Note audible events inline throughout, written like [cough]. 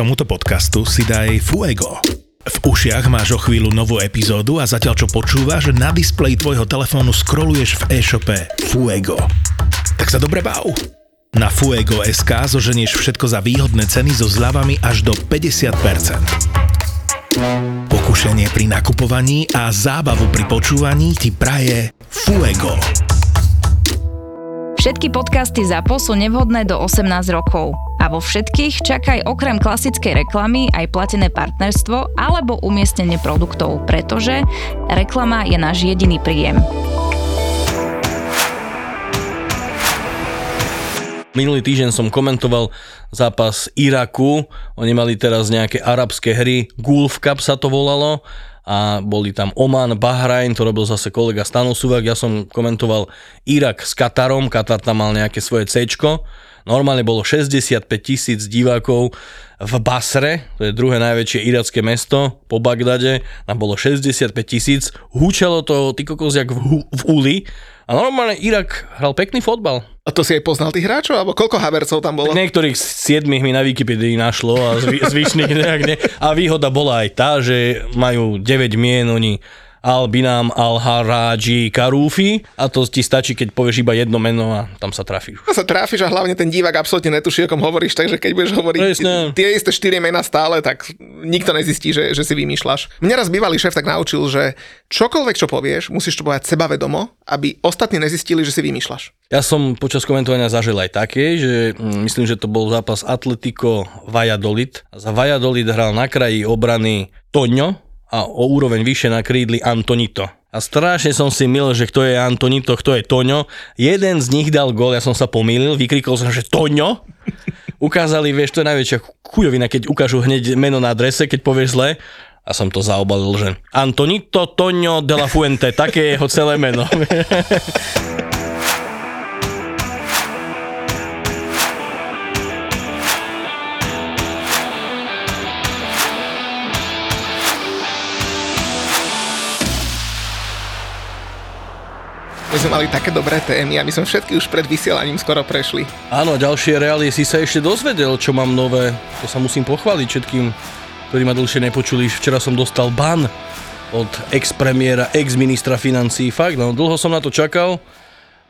tomuto podcastu si daj Fuego. V ušiach máš o chvíľu novú epizódu a zatiaľ čo počúvaš, na displeji tvojho telefónu scrolluješ v e-shope Fuego. Tak sa dobre bav. Na Fuego.sk zoženieš všetko za výhodné ceny so zľavami až do 50%. Pokušenie pri nakupovaní a zábavu pri počúvaní ti praje Fuego. Všetky podcasty ZAPO sú nevhodné do 18 rokov. A vo všetkých čakaj okrem klasickej reklamy aj platené partnerstvo alebo umiestnenie produktov, pretože reklama je náš jediný príjem. Minulý týždeň som komentoval zápas Iraku. Oni mali teraz nejaké arabské hry. Gulf Cup sa to volalo a boli tam Oman, Bahrajn, to robil zase kolega Stano Suvak, ja som komentoval Irak s Katarom, Katar tam mal nejaké svoje C. Normálne bolo 65 tisíc divákov v Basre, to je druhé najväčšie iracké mesto po Bagdade, tam bolo 65 tisíc, húčalo to ty kokos jak v, v uli a normálne Irak hral pekný fotbal. A to si aj poznal tých hráčov? Alebo koľko havercov tam bolo? Niektorých siedmich mi na Wikipedii našlo a zvy, [laughs] zvyšných nejak ne. A výhoda bola aj tá, že majú 9 mien, oni Albinam Al-Haraji Karufi a to ti stačí, keď povieš iba jedno meno a tam sa trafíš. A sa trafíš a hlavne ten divák absolútne netuší, o kom hovoríš, takže keď budeš hovoriť Presne. tie isté štyri mená stále, tak nikto nezistí, že, že si vymýšľaš. Mňa raz bývalý šéf tak naučil, že čokoľvek, čo povieš, musíš to povedať sebavedomo, aby ostatní nezistili, že si vymýšľaš. Ja som počas komentovania zažil aj také, že mm, myslím, že to bol zápas Atletico Valladolid. Za Valladolid hral na kraji obrany Toňo, a o úroveň vyššie na krídli Antonito. A strašne som si milil, že kto je Antonito, kto je Toňo. Jeden z nich dal gol, ja som sa pomýlil, vykrikol som, že Toňo. Ukázali, vieš, to je najväčšia chujovina, keď ukážu hneď meno na adrese, keď povieš zle. A som to zaobalil, že Antonito Toňo de la Fuente, také je jeho celé meno. [laughs] My sme mali také dobré témy a my sme všetky už pred vysielaním skoro prešli. Áno, ďalšie reálie si sa ešte dozvedel, čo mám nové. To sa musím pochváliť všetkým, ktorí ma dlhšie nepočuli. Včera som dostal ban od ex-premiéra, ex-ministra financí. Fakt, no, dlho som na to čakal,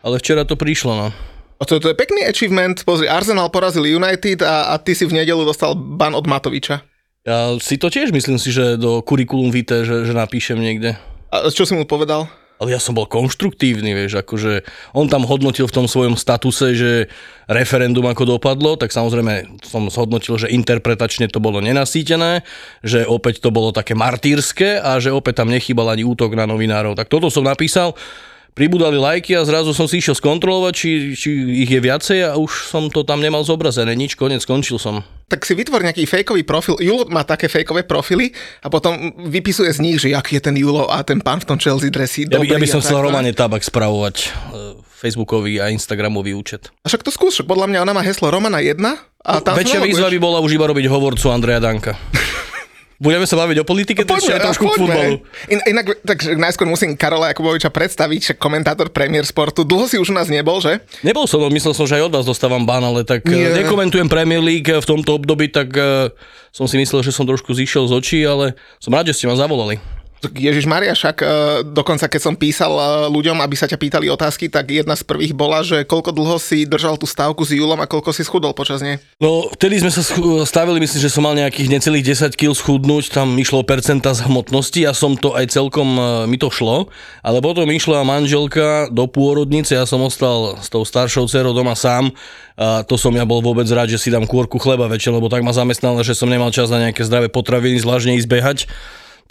ale včera to prišlo, no. A to, to je pekný achievement. Pozri, Arsenal porazil United a, a ty si v nedelu dostal ban od Matoviča. Ja si to tiež myslím si, že do kurikulum vitae, že, že napíšem niekde. A čo si mu povedal? Ale ja som bol konštruktívny, vieš, akože on tam hodnotil v tom svojom statuse, že referendum ako dopadlo, tak samozrejme som zhodnotil, že interpretačne to bolo nenasýtené, že opäť to bolo také martýrske a že opäť tam nechýbal ani útok na novinárov. Tak toto som napísal, pribudali lajky a zrazu som si išiel skontrolovať, či, či ich je viacej a už som to tam nemal zobrazené, nič, konec, skončil som. Tak si vytvor nejaký fejkový profil. Julo má také fejkové profily a potom vypisuje z nich, že aký je ten Julo a ten pán v tom Chelsea dresi. Ja by, ja by som chcel Romane Tabak spravovať e, Facebookový a Instagramový účet. A však to skús, podľa mňa ona má heslo Romana 1 a tam Väčšia výzva by bola už iba robiť hovorcu Andreja Danka. [laughs] Budeme sa baviť o politike, to poďme, ešte trošku k futbalu. In, inak, tak najskôr musím Karola Jakuboviča predstaviť, že komentátor Premier Sportu. Dlho si už u nás nebol, že? Nebol som, no, myslel som, že aj od vás dostávam bán, ale tak Nie. nekomentujem Premier League v tomto období, tak uh, som si myslel, že som trošku zišiel z očí, ale som rád, že ste ma zavolali. Ježiš Maria, však uh, dokonca keď som písal uh, ľuďom, aby sa ťa pýtali otázky, tak jedna z prvých bola, že koľko dlho si držal tú stávku s Julom a koľko si schudol počas nej? No, vtedy sme sa stavili, myslím, že som mal nejakých necelých 10 kg schudnúť, tam išlo percenta z hmotnosti a som to aj celkom, uh, mi to šlo, ale potom išla manželka do pôrodnice, ja som ostal s tou staršou dcerou doma sám, a to som ja bol vôbec rád, že si dám kôrku chleba večer, lebo tak ma zamestnala, že som nemal čas na nejaké zdravé potraviny, zvláštne ísť behať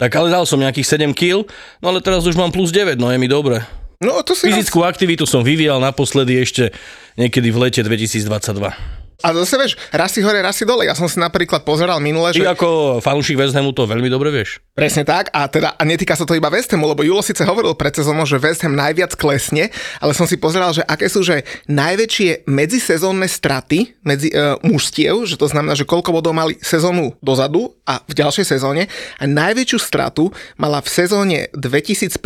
tak ale dal som nejakých 7 kg, no ale teraz už mám plus 9, no je mi dobre. No, to si Fyzickú raz... aktivitu som vyvíjal naposledy ešte niekedy v lete 2022. A zase vieš, raz si hore, raz si dole. Ja som si napríklad pozeral minule, že... Ty ako fanúšik West Hamu to veľmi dobre vieš. Presne tak. A teda a netýka sa to iba West Hamu, lebo Julo síce hovoril pred sezónou, že West Ham najviac klesne, ale som si pozeral, že aké sú že najväčšie medzisezónne straty medzi uh, mužstiev, že to znamená, že koľko bodov mali sezónu dozadu a v ďalšej sezóne. A najväčšiu stratu mala v sezóne 2015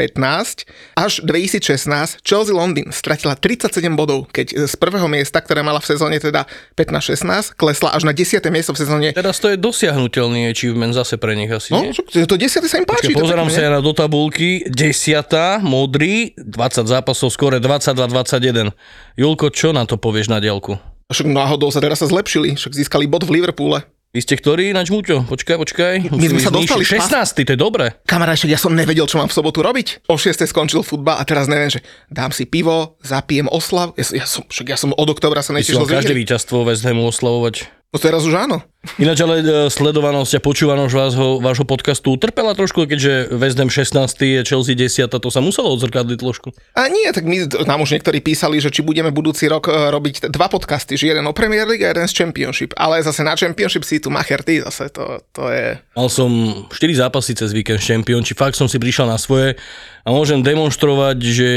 až 2016 Chelsea London stratila 37 bodov, keď z prvého miesta, ktoré mala v sezóne teda 15-16, klesla až na 10. miesto v sezóne. Teraz to je dosiahnutelný achievement zase pre nich asi, No, nie? to 10. sa im páči. To pozerám sa ja na do tabulky, 10. modrý, 20 zápasov, skore 22-21. Julko, čo na to povieš na dielku? Však náhodou sa teraz sa zlepšili, však získali bod v Liverpoole. Vy ste ktorý, ináč Muťo? Počkaj, počkaj. My sme sa dostali nižšie. špás- 16, to je dobre. Kamarát, však ja som nevedel, čo mám v sobotu robiť. O 6. skončil futbal a teraz neviem, že dám si pivo, zapijem oslav. Ja, ja som, však ja som od oktobra sa Ty si každé víťazstvo West Hamu oslavovať. No teraz už áno. Ináč ale e, sledovanosť a počúvanosť vášho, vášho podcastu utrpela trošku, keďže West Ham 16. je Chelsea 10. To sa muselo odzrkadliť trošku. A nie, tak my, nám už niektorí písali, že či budeme budúci rok e, robiť dva podcasty, že jeden o Premier League a jeden z Championship. Ale zase na Championship si tu macher ty zase, to, to je... Mal som 4 zápasy cez víkend Champion, či fakt som si prišiel na svoje a môžem demonstrovať, že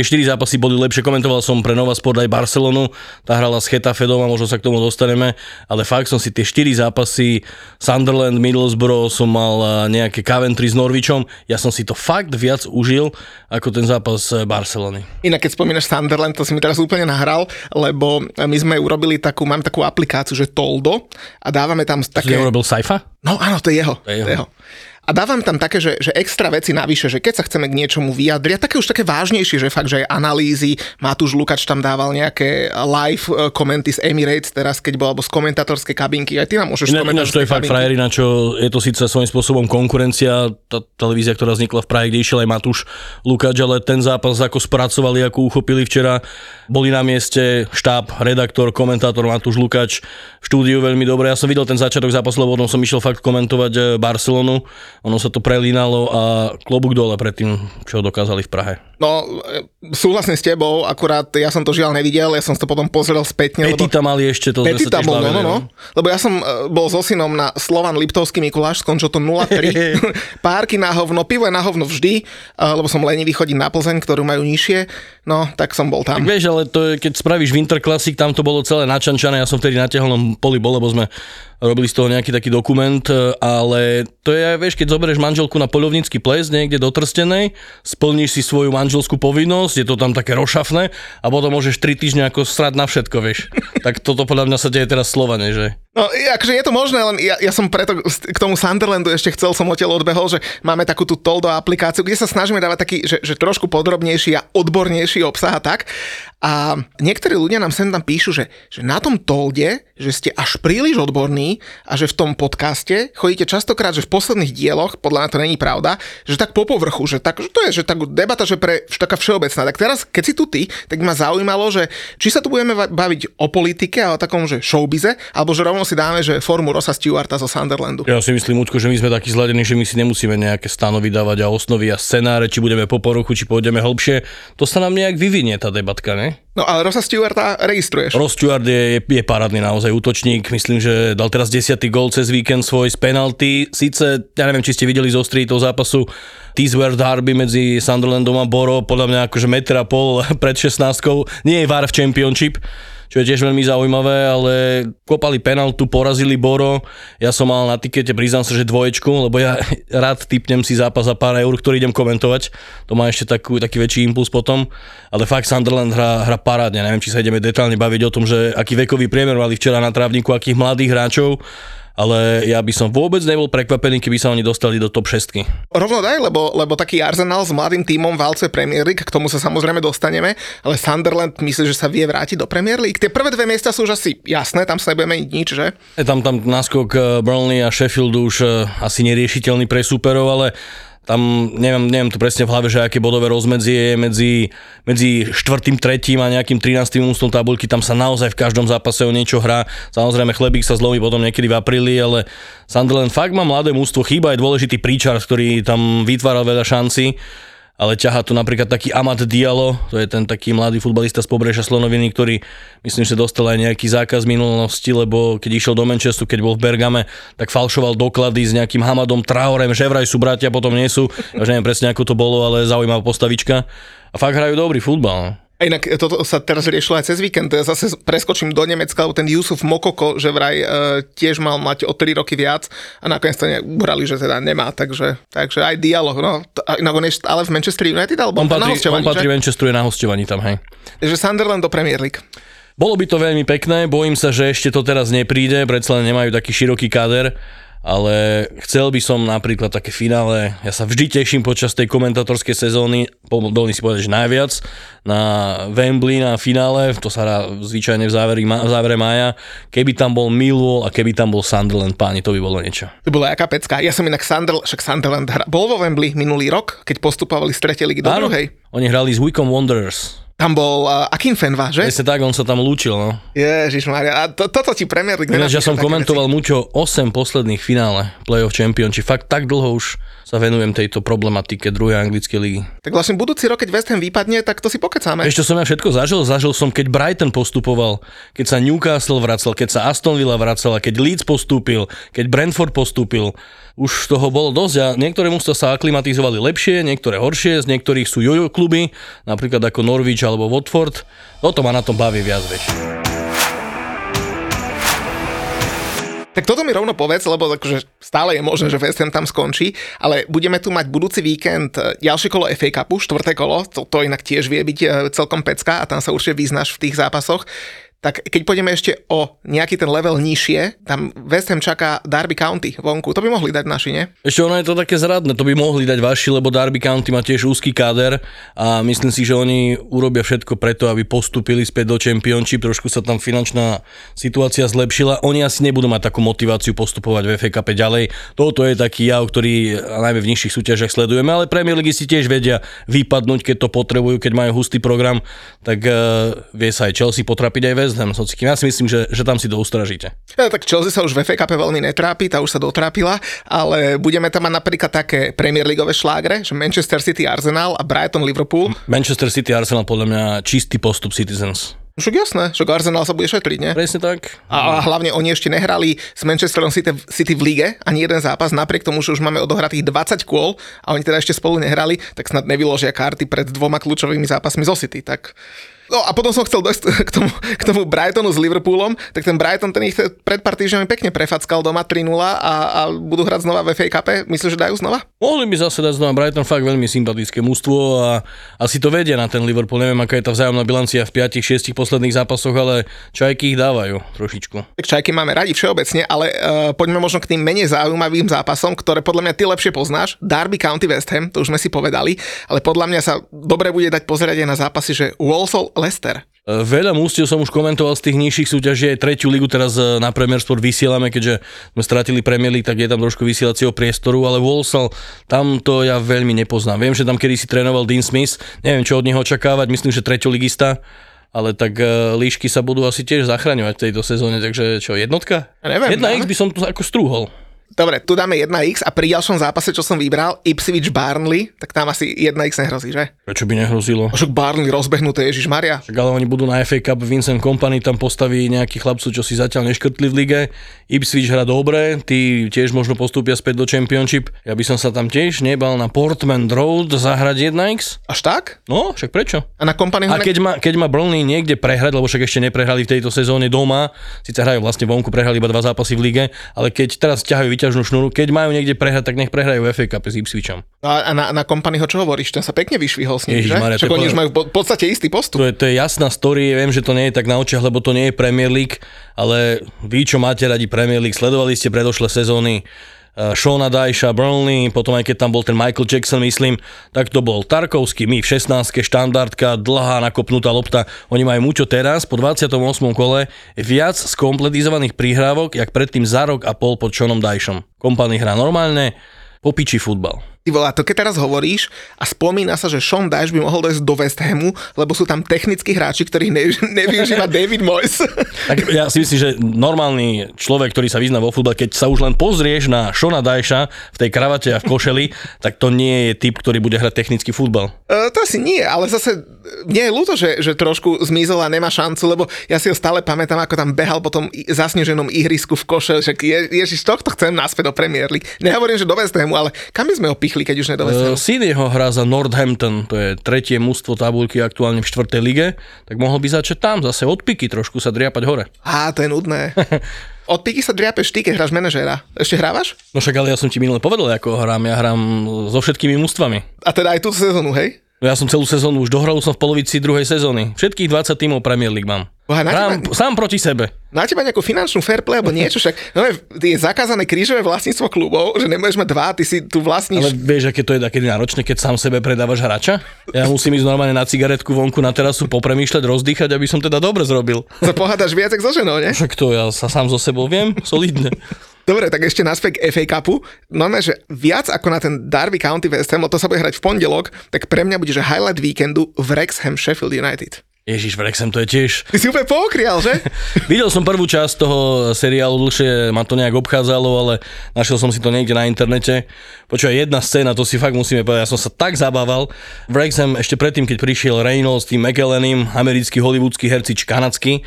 tie 4 zápasy boli lepšie. Komentoval som pre Nova Sport aj Barcelonu, tá hrala s Chetafedom a možno sa k tomu dostaneme, ale fakt som si tie 4 zápasy Sunderland, Middlesbrough som mal a, nejaké Coventry s Norvičom, ja som si to fakt viac užil ako ten zápas e, Barcelony. Inak keď spomínaš Sunderland, to si mi teraz úplne nahral, lebo my sme urobili takú, mám takú aplikáciu, že Toldo a dávame tam Také... také... neurobil Saifa? No áno, to je jeho. To je jeho. A dávam tam také, že, že extra veci navyše, že keď sa chceme k niečomu vyjadriť, také už také vážnejšie, že fakt, že aj analýzy, Matúš Lukač tam dával nejaké live eh, komenty z Emirates teraz, keď bol, alebo z komentátorskej kabinky, aj ty nám môžeš Ináč, ináč to je fakt frajerina, čo je to síce svojím spôsobom konkurencia, tá televízia, ktorá vznikla v Prahe, kde išiel aj Matúš Lukáč, ale ten zápas ako spracovali, ako uchopili včera, boli na mieste štáb, redaktor, komentátor Matúš Lukáč v štúdiu veľmi dobre. Ja som videl ten začiatok zápasu, lebo potom som išiel fakt komentovať eh, Barcelonu, ono sa to prelínalo a klobúk dole pred tým, čo dokázali v Prahe. No, eh, súhlasím s tebou, akurát ja som to žiaľ nevidel, ja som to potom pozrel spätne. Peti tam mali ešte, to Petita bol, no, bavili, no, no. Lebo ja som eh, bol so synom na Slovan Liptovský Mikuláš, skončil to 0-3. [laughs] Párky na hovno, pivo je na hovno vždy, eh, lebo som lenivý chodiť na Plzeň, ktorú majú nižšie. No, tak som bol tam. Tak vieš, ale to je, keď spravíš Winter Classic, tam to bolo celé načančané, ja som vtedy na tehelnom poli bol, lebo sme robili z toho nejaký taký dokument, e, ale to je, vieš, keď zoberieš manželku na poľovnícky ples niekde do Trstenej, splníš si svoju manželskú povinnosť, je to tam také rošafné a potom môžeš 3 týždne ako srať na všetko, vieš. [laughs] tak toto podľa mňa sa deje teraz Slovane, že? No, akože je to možné, len ja, ja som preto k tomu Sunderlandu ešte chcel, som odtiaľ odbehol, že máme takú tú Toldo aplikáciu, kde sa snažíme dávať taký, že, že trošku podrobnejší a odbornejší obsah a tak. A niektorí ľudia nám sem tam píšu, že, že na tom Tolde, že ste až príliš odborní a že v tom podcaste chodíte častokrát, že v posledných dieloch, podľa mňa to není pravda, že tak po povrchu, že, tak, že to je že tak debata, že pre že taká všeobecná. Tak teraz, keď si tu ty, tak ma zaujímalo, že či sa tu budeme baviť o politike a o takom, že showbize, alebo že rovno si dáme, že formu Rosa Stewarta zo Sunderlandu. Ja si myslím, Učko, že my sme takí zladení, že my si nemusíme nejaké stanovy dávať a osnovy a scenáre, či budeme po poruchu, či pôjdeme hlbšie. To sa nám nejak vyvinie tá debatka, ne? No ale Rosa Stewarta registruješ. Ross Stewart je, je, je parádny naozaj útočník, myslím, že dal teraz 10. gól cez víkend svoj z penalty. Sice, ja neviem, či ste videli zo toho zápasu Teesware Derby medzi Sunderlandom a Boro, podľa mňa akože meter a pol [laughs] pred 16 nie je VAR v Championship, čo je tiež veľmi zaujímavé, ale kopali penaltu, porazili Boro. Ja som mal na tikete, priznám sa, že dvoječku, lebo ja [laughs] rád typnem si zápas za pár eur, ktorý idem komentovať. To má ešte takú, taký väčší impuls potom. Ale fakt Sunderland hra, hra parádne. Neviem, či sa ideme detálne baviť o tom, že aký vekový priemer mali včera na trávniku, akých mladých hráčov ale ja by som vôbec nebol prekvapený, keby sa oni dostali do top 6. Rovno daj, lebo, lebo taký Arsenal s mladým tímom válce Premier League, k tomu sa samozrejme dostaneme, ale Sunderland myslí, že sa vie vrátiť do Premier League. Tie prvé dve miesta sú už asi jasné, tam sa nebudeme nič, že? Je tam, tam náskok eh, Burnley a Sheffieldu už eh, asi neriešiteľný pre superov, ale tam neviem, neviem to presne v hlave, že aké bodové rozmedzie je medzi, medzi štvrtým, tretím a nejakým 13. ústom tabuľky, tam sa naozaj v každom zápase o niečo hrá. Samozrejme chlebík sa zlomí potom niekedy v apríli, ale Sunderland fakt má mladé mústvo, chýba aj dôležitý príčar, ktorý tam vytváral veľa šancí ale ťahá tu napríklad taký Amat Diallo, to je ten taký mladý futbalista z pobrežia Slonoviny, ktorý myslím, že dostal aj nejaký zákaz minulosti, lebo keď išiel do Manchesteru, keď bol v Bergame, tak falšoval doklady s nejakým Hamadom Traorem, že vraj sú bratia, potom nie sú. Ja už neviem presne, ako to bolo, ale zaujímavá postavička. A fakt hrajú dobrý futbal. A inak toto sa teraz riešilo aj cez víkend. Ja zase preskočím do Nemecka, lebo ten Yusuf Mokoko, že vraj e, tiež mal mať o 3 roky viac a nakoniec to uhrali, že teda nemá, takže, takže aj dialog. No, to, inak on je ale v Manchester United, alebo On patrí, on patrí že? Manchesteru je na hosťovaní tam, hej. že Sunderland do Premier League. Bolo by to veľmi pekné, bojím sa, že ešte to teraz nepríde, predsa nemajú taký široký káder, ale chcel by som napríklad také finále, ja sa vždy teším počas tej komentátorskej sezóny, dovolím si povedať, že najviac, na Wembley na finále, to sa hrá zvyčajne v, záveri, v závere mája, keby tam bol Millwall a keby tam bol Sunderland, páni, to by bolo niečo. To bola jaká pecka. Ja som inak Sunderland, však Sunderland hra, bol vo Wembley minulý rok, keď postupovali z tretej ligy do Áno, druhej. Oni hrali s Wycombe Wanderers. Tam bol uh, Akinfenva, že? Presne tak, on sa tam lúčil, no. Ježiš Maria, a to, toto ti Premier League Ináč, ja som komentoval Mučo 8 posledných finále Playoff Champion, či fakt tak dlho už sa venujem tejto problematike druhej anglickej ligy. Tak vlastne budúci rok, keď West Ham vypadne, tak to si pokecáme. Ešte som ja všetko zažil, zažil som, keď Brighton postupoval, keď sa Newcastle vracal, keď sa Aston Villa vracala, keď Leeds postúpil, keď Brentford postúpil. Už toho bolo dosť a niektoré mužstva sa aklimatizovali lepšie, niektoré horšie, z niektorých sú jojo kluby, napríklad ako Norwich alebo Watford. Toto ma na tom baví viac, vieš. Tak toto mi rovno povedz, lebo akože stále je možné, že West Ham tam skončí, ale budeme tu mať budúci víkend e, ďalšie kolo FA Cupu, štvrté kolo, to, to inak tiež vie byť e, celkom pecka a tam sa určite vyznáš v tých zápasoch. Tak keď pôjdeme ešte o nejaký ten level nižšie, tam West Ham čaká Derby County vonku, to by mohli dať naši, nie? Ešte ono je to také zradné, to by mohli dať vaši, lebo Derby County má tiež úzky káder a myslím si, že oni urobia všetko preto, aby postupili späť do Championship, trošku sa tam finančná situácia zlepšila. Oni asi nebudú mať takú motiváciu postupovať v FA ďalej. Toto je taký jav, ktorý najmä v nižších súťažiach sledujeme, ale Premier League si tiež vedia vypadnúť, keď to potrebujú, keď majú hustý program, tak uh, vie sa aj Chelsea potrapiť aj West Ham. Socikým. Ja si myslím, že, že tam si to ustražíte. Ja, tak Chelsea sa už v FA veľmi netrápi, tá už sa dotrápila, ale budeme tam mať napríklad také Premier Leagueové šlágre, že Manchester City Arsenal a Brighton Liverpool. Manchester City Arsenal podľa mňa čistý postup Citizens. Však jasné, že Arsenal sa bude šetriť, nie? Presne tak. A, a hlavne oni ešte nehrali s Manchesterom City, City v lige ani jeden zápas, napriek tomu, že už máme odohratých 20 kôl a oni teda ešte spolu nehrali, tak snad nevyložia karty pred dvoma kľúčovými zápasmi zo City. Tak No a potom som chcel dojsť [laughs] k tomu, k tomu Brightonu s Liverpoolom, tak ten Brighton ten ich pred pár týždňami pekne prefackal doma 3-0 a, a budú hrať znova v FA Cup. Myslíš, že dajú znova? Mohli by zase dať znova Brighton fakt veľmi sympatické mústvo a asi to vedia na ten Liverpool. Neviem, aká je tá vzájomná bilancia v 5-6 posledných zápasoch, ale čajky ich dávajú trošičku. Tak čajky máme radi všeobecne, ale uh, poďme možno k tým menej zaujímavým zápasom, ktoré podľa mňa ty lepšie poznáš. Derby County West Ham, to už sme si povedali, ale podľa mňa sa dobre bude dať pozerať aj na zápasy, že Walsall Leicester. Veľa mústiev som už komentoval z tých nižších súťaží, aj tretiu ligu teraz na Premier Sport vysielame, keďže sme stratili Premier League, tak je tam trošku vysielacieho priestoru, ale Walsall, tam to ja veľmi nepoznám. Viem, že tam kedy si trénoval Dean Smith, neviem, čo od neho očakávať, myslím, že tretiu ligista, ale tak uh, líšky sa budú asi tiež zachraňovať v tejto sezóne, takže čo, jednotka? Neviem, Jedna dáme? X by som tu ako strúhol. Dobre, tu dáme 1x a pri ďalšom zápase, čo som vybral, Ipswich Barnley, tak tam asi 1x nehrozí, že? Prečo by nehrozilo? Však Barnley rozbehnuté, Ježiš Maria. Však ale oni budú na FA Cup, Vincent Company tam postaví nejakých chlapcov, čo si zatiaľ neškrtli v lige. Ipswich hra dobre, tí tiež možno postúpia späť do Championship. Ja by som sa tam tiež nebal na Portman Road zahrať 1x. Až tak? No, však prečo? A na kompanii A keď má, keď má Burnley niekde prehrať, lebo však ešte neprehrali v tejto sezóne doma, síce hrajú vlastne vonku, prehrali iba dva zápasy v lige, ale keď teraz ťahajú vyťažnú šnúru, keď majú niekde prehrať, tak nech prehrajú FA Cup s Ipswichom. A, a na, na kompanii čo hovoríš? Ten sa pekne vyšvihol s ním, Ježiš že? Maria, oni už majú v po- podstate istý postup. To je, to je jasná story, viem, že to nie je tak na očiach, lebo to nie je Premier League, ale vy, čo máte radi Premier League, sledovali ste predošlé sezóny Shona Dajša, Burnley, potom aj keď tam bol ten Michael Jackson, myslím, tak to bol Tarkovský, my v 16 štandardka, dlhá nakopnutá lopta. Oni majú mučo teraz, po 28. kole, viac skompletizovaných prihrávok, jak predtým za rok a pol pod Seanom Dajšom. Kompany hrá normálne, popiči futbal. Ty vole, a to keď teraz hovoríš a spomína sa, že Sean Dyche by mohol dojsť do West Hamu, lebo sú tam technickí hráči, ktorých ne, [laughs] nevyužíva David Moyes. Tak ja si myslím, že normálny človek, ktorý sa vyzná vo futbale, keď sa už len pozrieš na Šona Dajša v tej kravate a v košeli, tak to nie je typ, ktorý bude hrať technický futbal. Uh, to asi nie, ale zase nie je ľúto, že, že trošku zmizol a nemá šancu, lebo ja si ho stále pamätám, ako tam behal po tom zasneženom ihrisku v koše, že je, ježiš, tohto chcem naspäť do Premier League. Nehovorím, že do West Hamu, ale kam by sme ho pichli, keď už ne do West Hamu? Uh, Syn jeho hrá za Northampton, to je tretie mužstvo tabulky aktuálne v štvrtej lige, tak mohol by začať tam, zase od piky trošku sa driapať hore. Á, to je nudné. [laughs] Od piky sa driapeš ty, keď hráš manažéra. Ešte hrávaš? No však ale ja som ti minule povedal, ako hrám, ja hrám so všetkými mužstvami. A teda aj túto sezónu, hej? No ja som celú sezónu už dohral som v polovici druhej sezóny. Všetkých 20 tímov Premier League mám. Boha, na Sám, teba, sám proti sebe. na teba nejakú finančnú fair play alebo niečo, však no, je zakázané krížové vlastníctvo klubov, že nemôžeš mať dva, ty si tu vlastníš. Ale vieš, aké to je takedy náročné, keď sám sebe predávaš hráča? Ja musím ísť normálne na cigaretku vonku na terasu, popremýšľať, rozdýchať, aby som teda dobre zrobil. Sa pohádaš viac so ženou, ne? Však to ja sa sám so sebou viem, solidne. Dobre, tak ešte naspäť k FA Cupu. Normálne, že viac ako na ten Derby County West Ham, to sa bude hrať v pondelok, tak pre mňa bude, že highlight víkendu Wrexham Sheffield United. Ježiš, Wrexham to je tiež. Ty si úplne pookrial, že? [laughs] Videl som prvú časť toho seriálu, dlhšie ma to nejak obchádzalo, ale našiel som si to niekde na internete. Počúvaj, jedna scéna, to si fakt musíme povedať, ja som sa tak zabával. Wrexham ešte predtým, keď prišiel Reynolds, tým McEllenim, americký hollywoodský herci, či kanadský,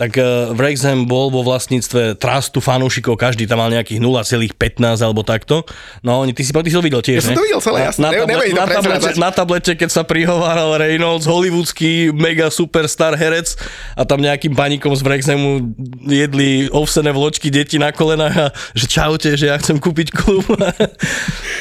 tak eh, Wrexham bol vo vlastníctve trustu fanúšikov, každý tam mal nejakých 0,15 alebo takto. No oni, ty si, ty si to videl tiež, Ja som ne? to videl celé, jasné. Na, to na, tablete, na tablete, keď sa prihováral Reynolds, hollywoodský mega superstar herec a tam nejakým panikom z Wrexhamu jedli ovsené vločky deti na kolenách a že čaute, že ja chcem kúpiť klub. [laughs]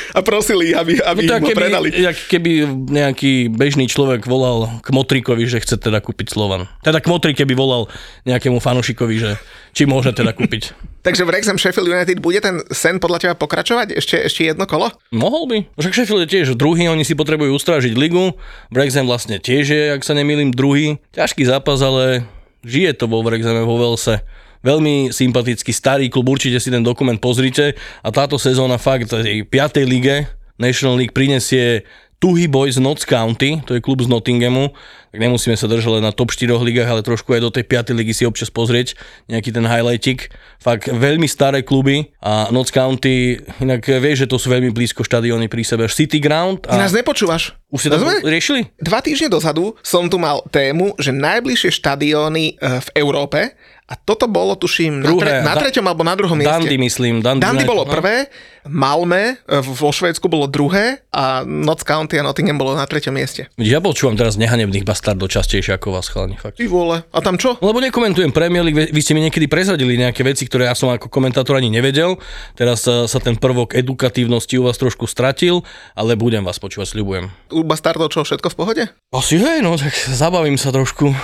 A prosili, aby, aby No ho keby, predali. jak keby nejaký bežný človek volal k Motrikovi, že chce teda kúpiť Slovan. Teda k Motrik, keby volal nejakému fanušikovi, že či môže teda kúpiť. [laughs] Takže Wrexham Sheffield United bude ten sen podľa teba pokračovať? Ešte, ešte jedno kolo? Mohol by. Však Sheffield je tiež druhý, oni si potrebujú ustrážiť ligu. Wrexham vlastne tiež je, ak sa nemýlim, druhý. Ťažký zápas, ale žije to vo Wrexhame, vo Velse. Veľmi sympatický starý klub, určite si ten dokument pozrite. A táto sezóna fakt v tej 5. lige National League prinesie tuhý boj z Notts County, to je klub z Nottinghamu, tak nemusíme sa držať len na top 4 ligách, ale trošku aj do tej 5. ligy si občas pozrieť nejaký ten highlightik. Fakt veľmi staré kluby a Notts County, inak vieš, že to sú veľmi blízko štadióny pri sebe. City Ground Ty a nás nepočúvaš. už si to riešili? Dva týždne dozadu som tu mal tému, že najbližšie štadióny eh, v Európe a toto bolo, tuším, na, tre- Druhé. na Da- treťom alebo na druhom mieste. Dandy myslím. Dandy, Dandy bolo no. prvé, Malme eh, vo Švédsku bolo druhé a Notts County a Nottingham bolo na treťom mieste. Ja počúvam teraz nehanebných bastardov častejšie ako vás, chalani, fakt. Ty vole, a tam čo? Lebo nekomentujem Premier League, vy- ste mi niekedy prezradili nejaké veci, ktoré ja som ako komentátor ani nevedel. Teraz sa, sa ten prvok edukatívnosti u vás trošku stratil, ale budem vás počúvať, sľubujem. U bastardov čo, všetko v pohode? Asi hej, no tak zabavím sa trošku.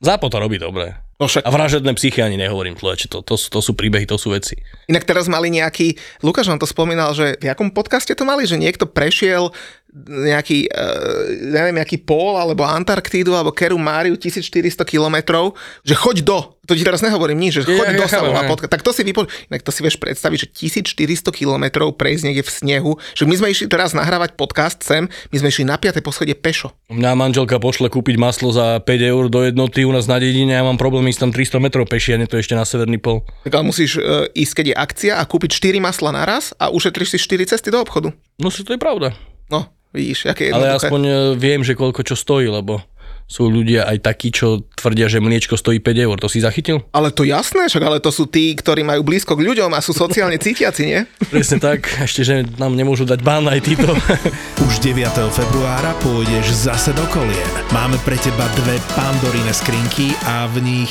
Zápo to robí dobre. No však. A vražedné psychy ani nehovorím, človeče, to, to, sú, to sú príbehy, to sú veci. Inak teraz mali nejaký, Lukáš nám to spomínal, že v jakom podcaste to mali, že niekto prešiel nejaký, uh, neviem, nejaký pól, alebo Antarktídu, alebo Keru Máriu 1400 kilometrov, že choď do, to ti teraz nehovorím nič, že Ja- choď ja do chápem, volá hej. podcast. Tak to si vypo... Inak to si vieš predstaviť, že 1400 kilometrov prejsť niekde v snehu, že my sme išli teraz nahrávať podcast sem, my sme išli na 5. poschodie pešo. Mňa manželka pošle kúpiť maslo za 5 eur do jednoty u nás na dedine ja mám problém ísť tam 300 metrov peši a nie to ešte na severný pol. Tak ale musíš uh, ísť, keď je akcia a kúpiť 4 masla naraz a ušetríš si 4 cesty do obchodu. No si to je pravda. No, vidíš, aké je Ale jednoduché. aspoň e, viem, že koľko čo stojí, lebo sú ľudia aj takí, čo tvrdia, že mliečko stojí 5 eur. To si zachytil? Ale to jasné, však ale to sú tí, ktorí majú blízko k ľuďom a sú sociálne [laughs] cítiaci, nie? Presne tak, ešte, že nám nemôžu dať bán aj títo. [laughs] Už 9. februára pôjdeš zase do kolien. Máme pre teba dve pandoríne skrinky a v nich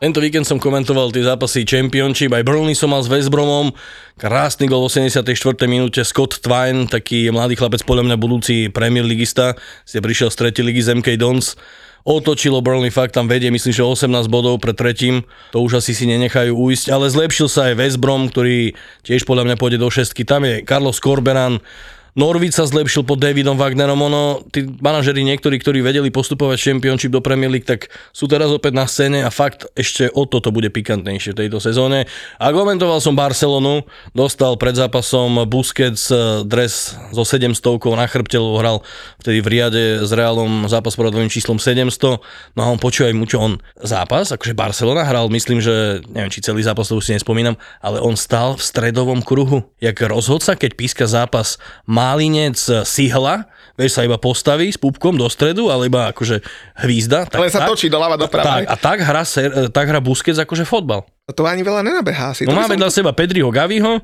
Tento víkend som komentoval tie zápasy Championship, aj Burnley som mal s West Bromom, krásny gol v 84. minúte, Scott Twine, taký mladý chlapec, podľa mňa budúci Premier Ligista, si prišiel z 3. ligy z MK Dons, otočilo Burnley, fakt tam vedie, myslím, že 18 bodov pred tretím, to už asi si nenechajú uísť, ale zlepšil sa aj West Brom, ktorý tiež podľa mňa pôjde do šestky, tam je Carlos Corberan, Norwich sa zlepšil pod Davidom Wagnerom, ono, tí manažeri niektorí, ktorí vedeli postupovať Championship do Premier League, tak sú teraz opäť na scéne a fakt ešte o toto bude pikantnejšie v tejto sezóne. A komentoval som Barcelonu, dostal pred zápasom Busquets eh, dres so 700 na chrbte, hral vtedy v Riade s Realom zápas poradovým číslom 700. No a on počúvaj mu, čo on zápas, akože Barcelona hral, myslím, že neviem, či celý zápas, to už si nespomínam, ale on stal v stredovom kruhu. Jak rozhodca, keď píska zápas, málinec Sihla, vieš, sa iba postaví s pupkom do stredu, ale iba akože hvízda. Ale sa točí doľava doprava. Tak, a tak hra, ser, tak hra Busquets akože fotbal. To ani veľa nenabehá asi. No máme som- na seba Pedriho Gaviho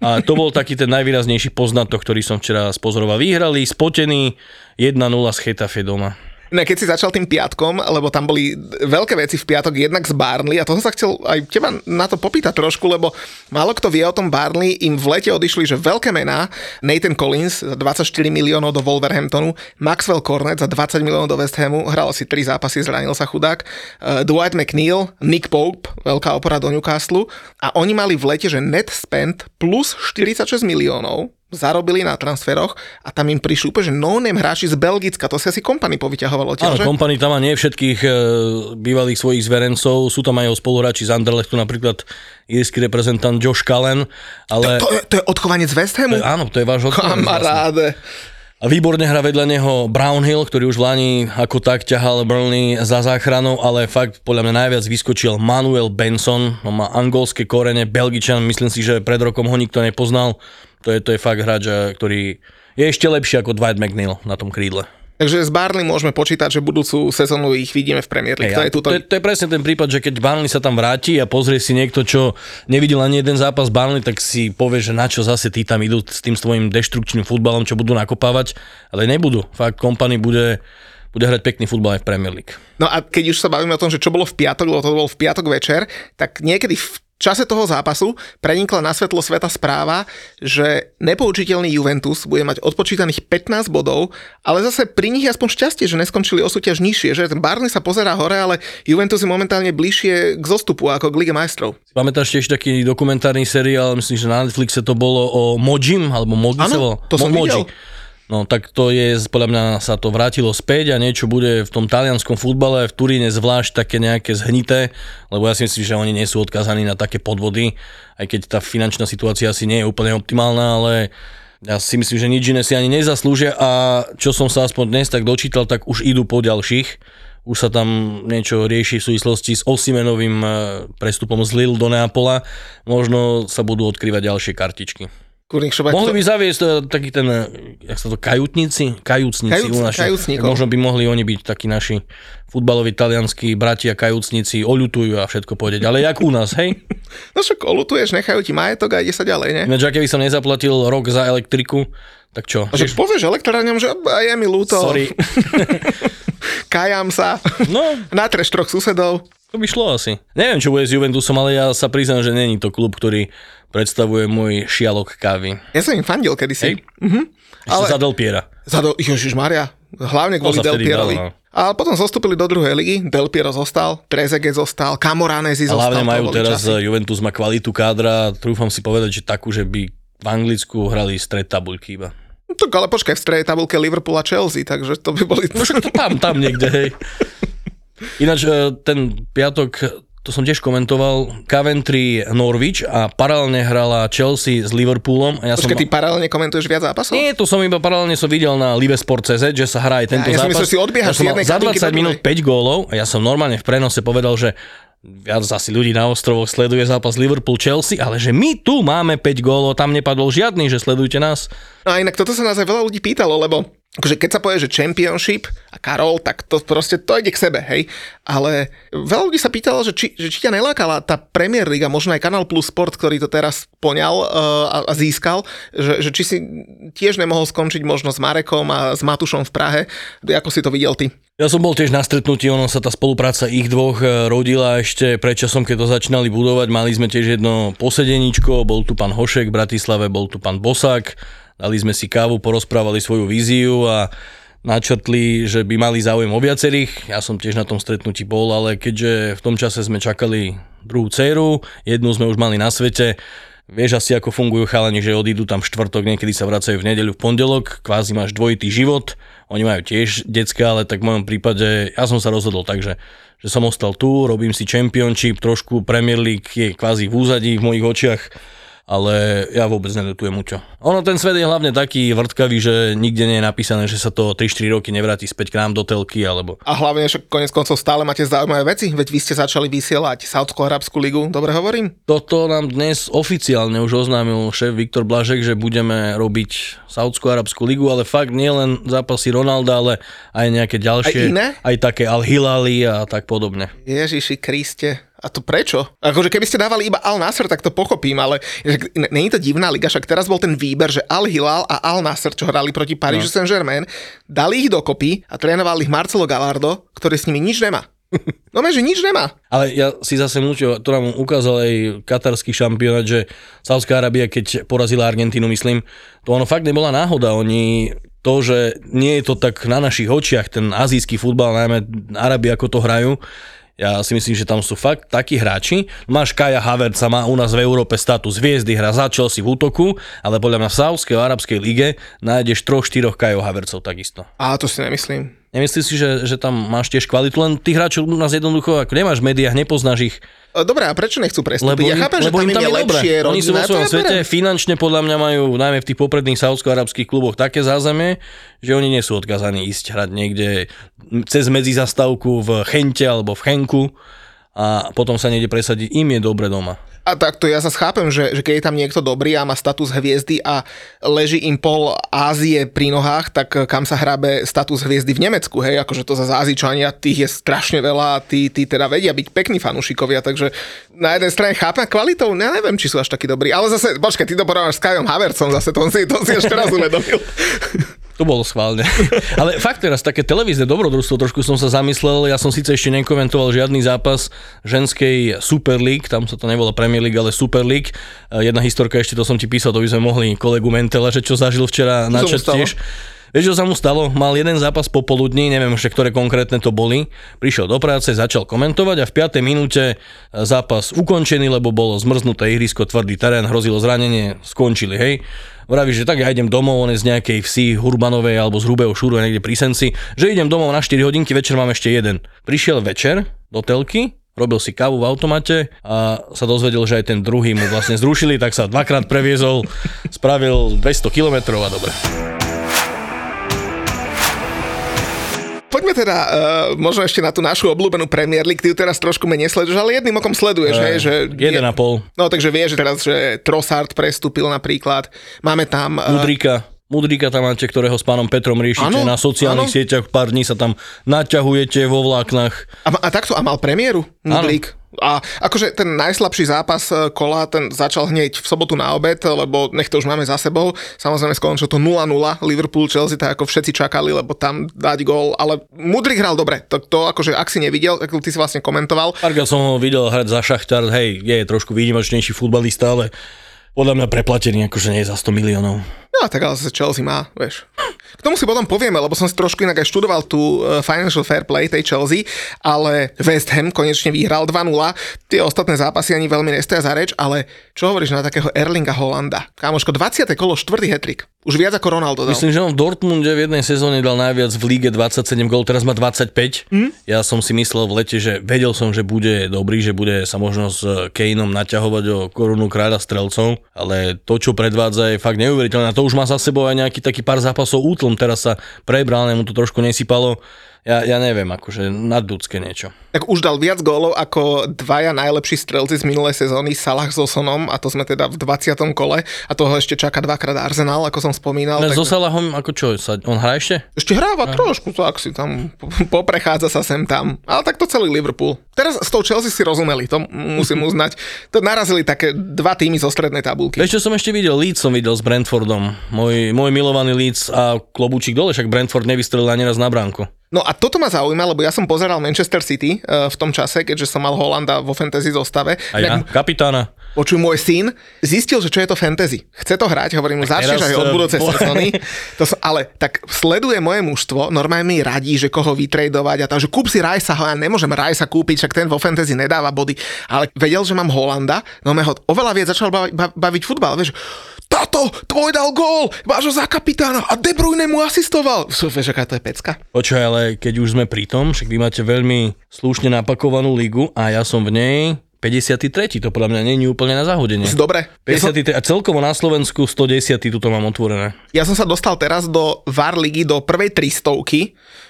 a to bol taký ten najvýraznejší poznatok, ktorý som včera spozoroval. Vyhrali, spotený 1-0 z Chetafe doma. Ne, keď si začal tým piatkom, lebo tam boli veľké veci v piatok jednak z Barnley a to som sa chcel aj teba na to popýtať trošku, lebo málo kto vie o tom Barnley, im v lete odišli, že veľké mená, Nathan Collins za 24 miliónov do Wolverhamptonu, Maxwell Cornet za 20 miliónov do West Hamu, hral si 3 zápasy, zranil sa chudák, uh, Dwight McNeil, Nick Pope, veľká opora do Newcastle a oni mali v lete, že net spend plus 46 miliónov zarobili na transferoch a tam im prišli úplne, že no-name hráči z Belgicka, to si asi kompany povyťahovalo Áno, tiež, že? kompany tam má nie všetkých e, bývalých svojich zverencov, sú tam aj jeho spoluhráči z Anderlechtu, napríklad írsky reprezentant Josh Cullen, ale... To, je, to je odchovanec West To Hamu? je, áno, to je váš odchovanec vlastne. Kamaráde. A výborne hra vedľa neho Brownhill, ktorý už v Lani ako tak ťahal Burnley za záchranou, ale fakt podľa mňa najviac vyskočil Manuel Benson, on má angolské korene, Belgičan, myslím si, že pred rokom ho nikto nepoznal. To je, to je fakt hráč, eh, ktorý je ešte lepší ako Dwight McNeil na tom krídle. Takže z Barley môžeme počítať, že budúcu sezónu ich vidíme v Premier League. Hej, to je to, je, to je presne ten prípad, že keď Burnley sa tam vráti a pozrie si niekto, čo nevidel ani jeden zápas Burnley, tak si povie, že na čo zase tí tam idú s tým svojim deštrukčným futbalom, čo budú nakopávať, ale nebudú. Fakt, kompany bude, bude hrať pekný futbal aj v Premier League. No a keď už sa bavíme o tom, že čo bolo v piatok, lebo to bolo v piatok večer, tak niekedy v čase toho zápasu prenikla na svetlo sveta správa, že nepoučiteľný Juventus bude mať odpočítaných 15 bodov, ale zase pri nich aspoň šťastie, že neskončili o súťaž nižšie, že ten Barney sa pozerá hore, ale Juventus je momentálne bližšie k zostupu ako k Lige majstrov. Pamätáš tiež taký dokumentárny seriál, myslím, že na Netflixe to bolo o Mojim, alebo Mogi volal? to som videl. No tak to je, podľa mňa sa to vrátilo späť a niečo bude v tom talianskom futbale, v Turíne zvlášť také nejaké zhnité, lebo ja si myslím, že oni nie sú odkazaní na také podvody, aj keď tá finančná situácia asi nie je úplne optimálna, ale ja si myslím, že nič iné si ani nezaslúžia a čo som sa aspoň dnes tak dočítal, tak už idú po ďalších. Už sa tam niečo rieši v súvislosti s Osimenovým eh, prestupom z Lille do Neapola. Možno sa budú odkrývať ďalšie kartičky. Kurník Šobák, Mohli to- by zaviesť eh, taký ten, eh, jak sa to, kajutníci? Kajúcnici Kajúc- u kajúcnikov. Možno by mohli oni byť takí naši futbaloví talianskí bratia kajúcnici, oľutujú a všetko pôjde ďalej, jak u nás, hej? [laughs] No však olutuješ, nechajú ti majetok a ide sa ďalej, ne? Ináč, keby som nezaplatil rok za elektriku, tak čo? Že povieš elektrárňam, že a je mi ľúto, Sorry. [laughs] [laughs] kajam sa, No, natreš troch susedov. To by šlo asi. Neviem, čo bude s Juventusom, ale ja sa priznám, že není to klub, ktorý predstavuje môj šialok kávy. Ja som im fandil kedysi. Hej? Ešte Ale- za Del Piera. Za do... Ježiš Maria, hlavne kvôli Del Pierovi. dalo, no. A potom zostúpili do druhej ligy, Del Piero zostal, Trezeguet zostal, Camoranesi zostal. hlavne majú teraz, časy. eh, Juventus má kvalitu kádra, trúfam si povedať, že takú, že by v Anglicku hrali stred tabuľky iba. No Tak ale počkaj, v strednej tabulke Liverpool a Chelsea, takže to by boli... No však to tam, tam niekde, hej. [laughs] Ináč eh, ten piatok, to som tiež komentoval, Coventry Norwich a paralelne hrala Chelsea s Liverpoolom. A ja Počkaj, som... ty paralelne komentuješ viac zápasov? Nie, to som iba paralelne som videl na Livesport.cz, že sa hrá aj tento Ja- ja som zápas. myslel, že si odbiehaš som mal jednej za kabinky do 20 minút druhej. 5 gólov a ja som normálne v prenose povedal, že viac asi ľudí na ostrovoch sleduje zápas Liverpool-Chelsea, ale že my tu máme 5 gólov, tam nepadol žiadny, že sledujte nás. No a inak toto sa nás aj veľa ľudí pýtalo, lebo akože keď sa povie, že Championship a Karol, tak to proste to ide k sebe, hej. Ale veľa ľudí sa pýtalo, že či, že či ťa nelákala tá Premier League a možno aj Kanal Plus Sport, ktorý to teraz poňal uh, a, a získal, že, že či si tiež nemohol skončiť možno s Marekom a s Matušom v Prahe. Ako si to videl ty? Ja som bol tiež na stretnutí, ono sa tá spolupráca ich dvoch e, rodila ešte predčasom, keď to začínali budovať. Mali sme tiež jedno posedeničko, bol tu pán Hošek v Bratislave, bol tu pán Bosák, dali sme si kávu, porozprávali svoju víziu a načrtli, že by mali záujem o viacerých. Ja som tiež na tom stretnutí bol, ale keďže v tom čase sme čakali druhú dceru, jednu sme už mali na svete, Vieš asi, ako fungujú chalani, že odídu tam štvrtok, niekedy sa vracajú v nedeľu, v pondelok, kvázi máš dvojitý život, oni majú tiež decka, ale tak v mojom prípade, ja som sa rozhodol tak, že, že som ostal tu, robím si championship, trošku Premier League je kvázi v úzadí v mojich očiach ale ja vôbec nedotujem Muťo. Ono, ten svet je hlavne taký vrtkavý, že nikde nie je napísané, že sa to 3-4 roky nevráti späť k nám do telky, alebo... A hlavne, že konec koncov stále máte zaujímavé veci, veď vy ste začali vysielať Saudsko-Arabskú ligu, dobre hovorím? Toto nám dnes oficiálne už oznámil šéf Viktor Blažek, že budeme robiť Saudsko-Arabskú ligu, ale fakt nie len zápasy Ronalda, ale aj nejaké ďalšie. Aj iné? Aj také Al-Hilali a tak podobne. Ježiši Kriste. A to prečo? Akože keby ste dávali iba Al Nasser, tak to pochopím, ale není to divná liga, však teraz bol ten výber, že Al Hilal a Al Nasser, čo hrali proti Parížu no. Saint-Germain, dali ich dokopy a trénoval ich Marcelo Gallardo, ktorý s nimi nič nemá. [laughs] No že nič nemá. Ale ja si zase múčil, to nám ukázal aj katarský šampionát, že Saudská Arábia, keď porazila Argentínu, myslím, to ono fakt nebola náhoda. Oni to, že nie je to tak na našich očiach, ten azijský futbal, najmä Arabi, ako to hrajú, ja si myslím, že tam sú fakt takí hráči. Máš Kaja Havertza, má u nás v Európe status hviezdy, hra začal si v útoku, ale podľa mňa v Sávskej Arabskej lige nájdeš troch, štyroch Kajov Havercov takisto. A to si nemyslím. Nemyslíš si, že, že tam máš tiež kvalitu, len tých hráčov u nás jednoducho, ako nemáš v médiách, nepoznáš ich, E, dobre, a prečo nechcú prestúpiť? Lebo ja chápem, lebo že tam im tam je, lepšie dobre. Oni sú vo svojom svete, finančne podľa mňa majú, najmä v tých popredných saudsko-arabských kluboch, také zázemie, že oni nie sú odkazaní ísť hrať niekde cez medzizastavku v Chente alebo v Chenku a potom sa niekde presadiť. Im je dobre doma. A takto ja sa chápem, že, že keď je tam niekto dobrý a má status hviezdy a leží im pol Ázie pri nohách, tak kam sa hrabe status hviezdy v Nemecku, hej, akože to za Ázičania, tých je strašne veľa a tí, tí teda vedia byť pekní fanúšikovia, takže na jednej strane chápem kvalitou, ja neviem, či sú až takí dobrí, ale zase, počkaj, ty to porovnáš s Kajom Havercom, zase to si, to si ešte raz uvedomil. [laughs] To bolo schválne. [laughs] Ale fakt teraz, také televízne dobrodružstvo, trošku som sa zamyslel, ja som síce ešte nekomentoval žiadny zápas ženskej Super League, tam sa to nebolo Premier League, ale Super League. Jedna historka, ešte to som ti písal, to by sme mohli kolegu Mentela, že čo zažil včera na tiež. Vieš, čo sa mu stalo? Mal jeden zápas popoludní, neviem ešte, ktoré konkrétne to boli. Prišiel do práce, začal komentovať a v 5. minúte zápas ukončený, lebo bolo zmrznuté ihrisko, tvrdý terén, hrozilo zranenie, skončili, hej vraví, že tak ja idem domov, on je z nejakej vsi Hurbanovej alebo z Hrubého Šúru niekde pri Senci, že idem domov na 4 hodinky, večer mám ešte jeden. Prišiel večer do telky, robil si kávu v automate a sa dozvedel, že aj ten druhý mu vlastne zrušili, tak sa dvakrát previezol, spravil 200 km a dobre. Teda uh, možno ešte na tú našu obľúbenú Premier League. Ty ju teraz trošku menej sleduješ, ale jedným okom sleduješ, uh, hej, že... Jeden a pol. No takže vieš, že teraz, že Trossard prestúpil napríklad. Máme tam... Uh, Udrika. Mudrika tam máte, ktorého s pánom Petrom riešite ano, na sociálnych ano. sieťach, pár dní sa tam naťahujete vo vláknach. A, a takto, a mal premiéru Mudrik? A akože ten najslabší zápas e, kola, ten začal hneď v sobotu na obed, lebo nech to už máme za sebou. Samozrejme skončilo to 0-0, Liverpool, Chelsea, tak ako všetci čakali, lebo tam dať gól, ale Mudrik hral dobre. To, to akože ak si nevidel, tak ty si vlastne komentoval. Párkrát som ho videl hrať za Šachtar, hej, je trošku výnimočnejší futbalista, ale podľa mňa preplatený akože nie za 100 miliónov. No tak ale zase Chelsea má, vieš. K tomu si potom povieme, lebo som si trošku inak aj študoval tú e, Financial Fair Play tej Chelsea, ale West Ham konečne vyhral 2-0. Tie ostatné zápasy ani veľmi nestoja za reč, ale čo hovoríš na takého Erlinga Holanda? Kámoško, 20. kolo, 4. hetrik. Už viac ako Ronaldo dal. Myslím, že on v Dortmunde v jednej sezóne dal najviac v líge 27 gól, teraz má 25. Mm? Ja som si myslel v lete, že vedel som, že bude dobrý, že bude sa možno s Kaneom naťahovať o korunu kráľa strelcov, ale to, čo predvádza, je fakt neuveriteľné. To už má za sebou aj nejaký taký pár zápasov útlom, teraz sa prebral, mu to trošku nesypalo ja, ja neviem, akože nadľudské niečo. Tak už dal viac gólov ako dvaja najlepší strelci z minulej sezóny, Salah s Osonom, a to sme teda v 20. kole, a toho ešte čaká dvakrát Arsenal, ako som spomínal. Ale tak... so Salahom, ako čo, sa, on hrá ešte? Ešte hráva Aha. trošku, tak si tam poprechádza sa sem tam, ale tak to celý Liverpool. Teraz s tou Chelsea si rozumeli, to musím uznať. To narazili také dva týmy zo strednej tabulky. Čo som ešte videl? Leeds som videl s Brentfordom. Môj, môj milovaný Leeds a klobúčik dole, však Brentford nevystrelil ani raz na bránku. No a toto ma zaujíma, lebo ja som pozeral Manchester City uh, v tom čase, keďže som mal Holanda vo fantasy zostave. A ja, kapitána. Počuj, môj syn zistil, že čo je to fantasy. Chce to hrať, hovorím mu, začneš aj od budúcej sezóny. To som, ale tak sleduje moje mužstvo, normálne mi radí, že koho vytredovať a tak, že kúp si Rajsa, ja nemôžem Rajsa kúpiť, však ten vo fantasy nedáva body, ale vedel, že mám Holanda, no ho oveľa viac začal baviť, baviť futbal, vieš, táto, tvoj dal gól, máš ho za kapitána a De Bruyne mu asistoval. Vieš, aká to je pecka? Počkaj, ale keď už sme pri tom, však vy máte veľmi slušne napakovanú ligu a ja som v nej 53. To podľa mňa není úplne na zahodenie. Dobre. Ja som, 53. A celkovo na Slovensku 110. tuto mám otvorené. ja som sa dostal teraz do VAR ligy, do prvej 300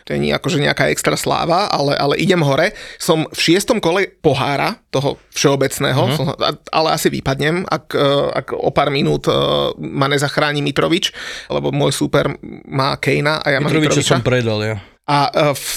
To nie akože nejaká extra sláva, ale, ale idem hore. Som v šiestom kole pohára, toho všeobecného, uh-huh. som, ale asi vypadnem, ak, e, ak o pár minút e, ma nezachráni Mitrovič, lebo môj super má Kejna a ja mám Mitroviča Mitroviča. som predal, ja. A e, v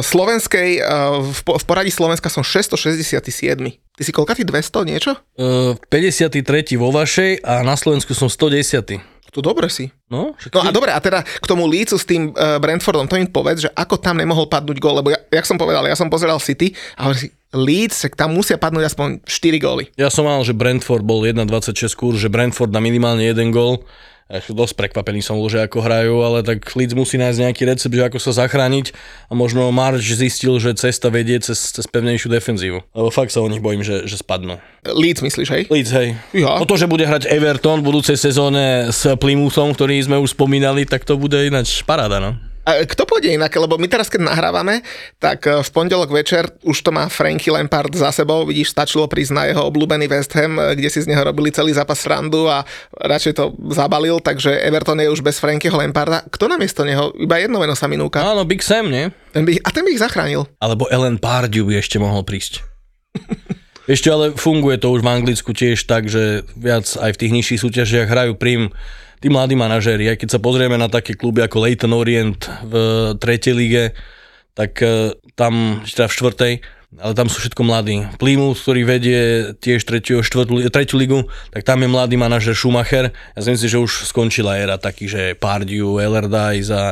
slovenskej, e, v po- v poradí Slovenska som 667. Ty si koľkatý 200 niečo? Uh, 53. vo vašej a na Slovensku som 110. To dobre si. No, No a dobre, a teda k tomu Leedsu s tým uh, Brentfordom, to im povedz, že ako tam nemohol padnúť gól, lebo ja, jak som povedal, ja som pozeral City a hovorím si, Leeds, tak tam musia padnúť aspoň 4 góly. Ja som mal, že Brentford bol 1.26 kurz, že Brentford na minimálne jeden gól. Dosť prekvapený som bol, že ako hrajú, ale tak Leeds musí nájsť nejaký recept, že ako sa zachrániť a možno March zistil, že cesta vedie cez, cez pevnejšiu defenzívu. Lebo fakt sa o nich bojím, že, že spadnú. Leeds myslíš, hej? Leeds, hej. Ja. O to, že bude hrať Everton v budúcej sezóne s Plymouthom, ktorý sme už spomínali, tak to bude ináč paráda, no. A kto pôjde inak? Lebo my teraz, keď nahrávame, tak e, v pondelok večer už to má Franky Lampard za sebou. Vidíš, stačilo prísť na jeho obľúbený West Ham, e, kde si z neho robili celý zápas srandu a radšej to zabalil, takže Everton je už bez Frankyho Lamparda. Kto namiesto neho? Iba jedno meno sa mi núka. Áno, Big Sam, nie? Ten by, a ten by ich zachránil. Alebo Ellen Pardew by ešte mohol prísť. [laughs] Ešte ale funguje to už v Anglicku tiež tak, že viac aj v tých nižších súťažiach hrajú prim tí mladí manažéri. Aj keď sa pozrieme na také kluby ako Leighton Orient v tretej lige, tak e, tam, teda v štvrtej, ale tam sú všetko mladí. Plymouth, ktorý vedie tiež tretiu, štvrtú, tretiu ligu, tak tam je mladý manažer Schumacher. Ja si myslím, že už skončila éra taký, že Pardew, Allardyce a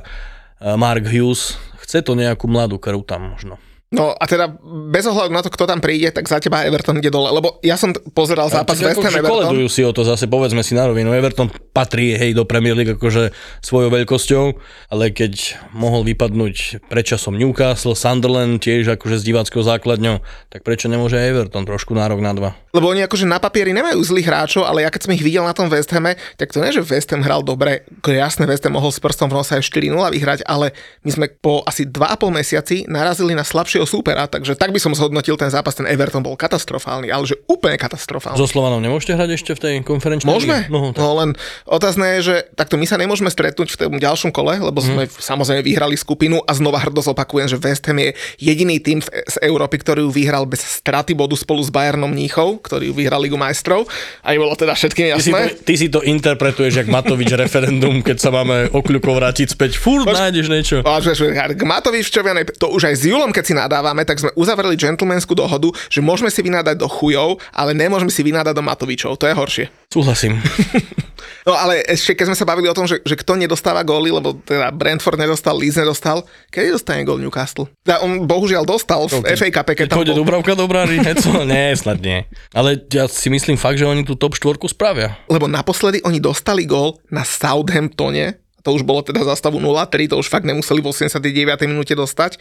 a Mark Hughes. Chce to nejakú mladú krv tam možno. No a teda bez ohľadu na to, kto tam príde, tak za teba Everton ide dole. Lebo ja som pozeral zápas Tak West Ham Everton. koledujú si o to zase, povedzme si na rovinu. Everton patrí hej do Premier League akože svojou veľkosťou, ale keď mohol vypadnúť predčasom Newcastle, Sunderland tiež akože s diváckou základňou, tak prečo nemôže Everton trošku nárok na dva? Lebo oni akože na papieri nemajú zlých hráčov, ale ja keď som ich videl na tom West Hame, tak to nie, že West Ham hral dobre. Jasné, West Ham mohol s prstom v nose aj 4-0 vyhrať, ale my sme po asi 2,5 mesiaci narazili na slabšieho súpera, takže tak by som zhodnotil ten zápas. Ten Everton bol katastrofálny, ale že úplne katastrofálny. So Slovanom nemôžete hrať ešte v tej konferenčnej Môžeme? No, tak. No len otázne je, že takto my sa nemôžeme stretnúť v tom ďalšom kole, lebo sme Mhm. samozrejme vyhrali skupinu a znova hrdo zopakujem, že West Ham je jediný tým v- z Európy, ktorý ju vyhral bez straty bodu spolu s Bayernom Mníchov, ktorý ju vyhral Ligu majstrov. A bolo teda všetkým Ty si, to, jasné. ty si to interpretuješ jak Matovič referendum, keď sa máme okľukov vrátiť späť. Fúr, nájdeš niečo. A že- že K Matoviččovianej, to už aj s Julom, keď si nadávame, tak sme uzavreli gentlemanskú dohodu, že môžeme si vynádať do chujov, ale nemôžeme si vynádať do Matovičov. To je horšie. Súhlasím. [laughs] No ale ešte keď sme sa bavili o tom, že, že kto nedostáva góly, lebo teda Brentford nedostal, Leeds nedostal, kedy dostane gól Newcastle? Teda on bohužiaľ dostal v FA Cup, keď tam bol, Dubravka do brány, heco? [laughs] Nie, snad nie. Ale ja si myslím fakt, že oni tú top štvorku spravia. lebo naposledy oni dostali gól na Southamptone, to už bolo teda za stavu 0-3, to už fakt nemuseli v 89. minúte dostať.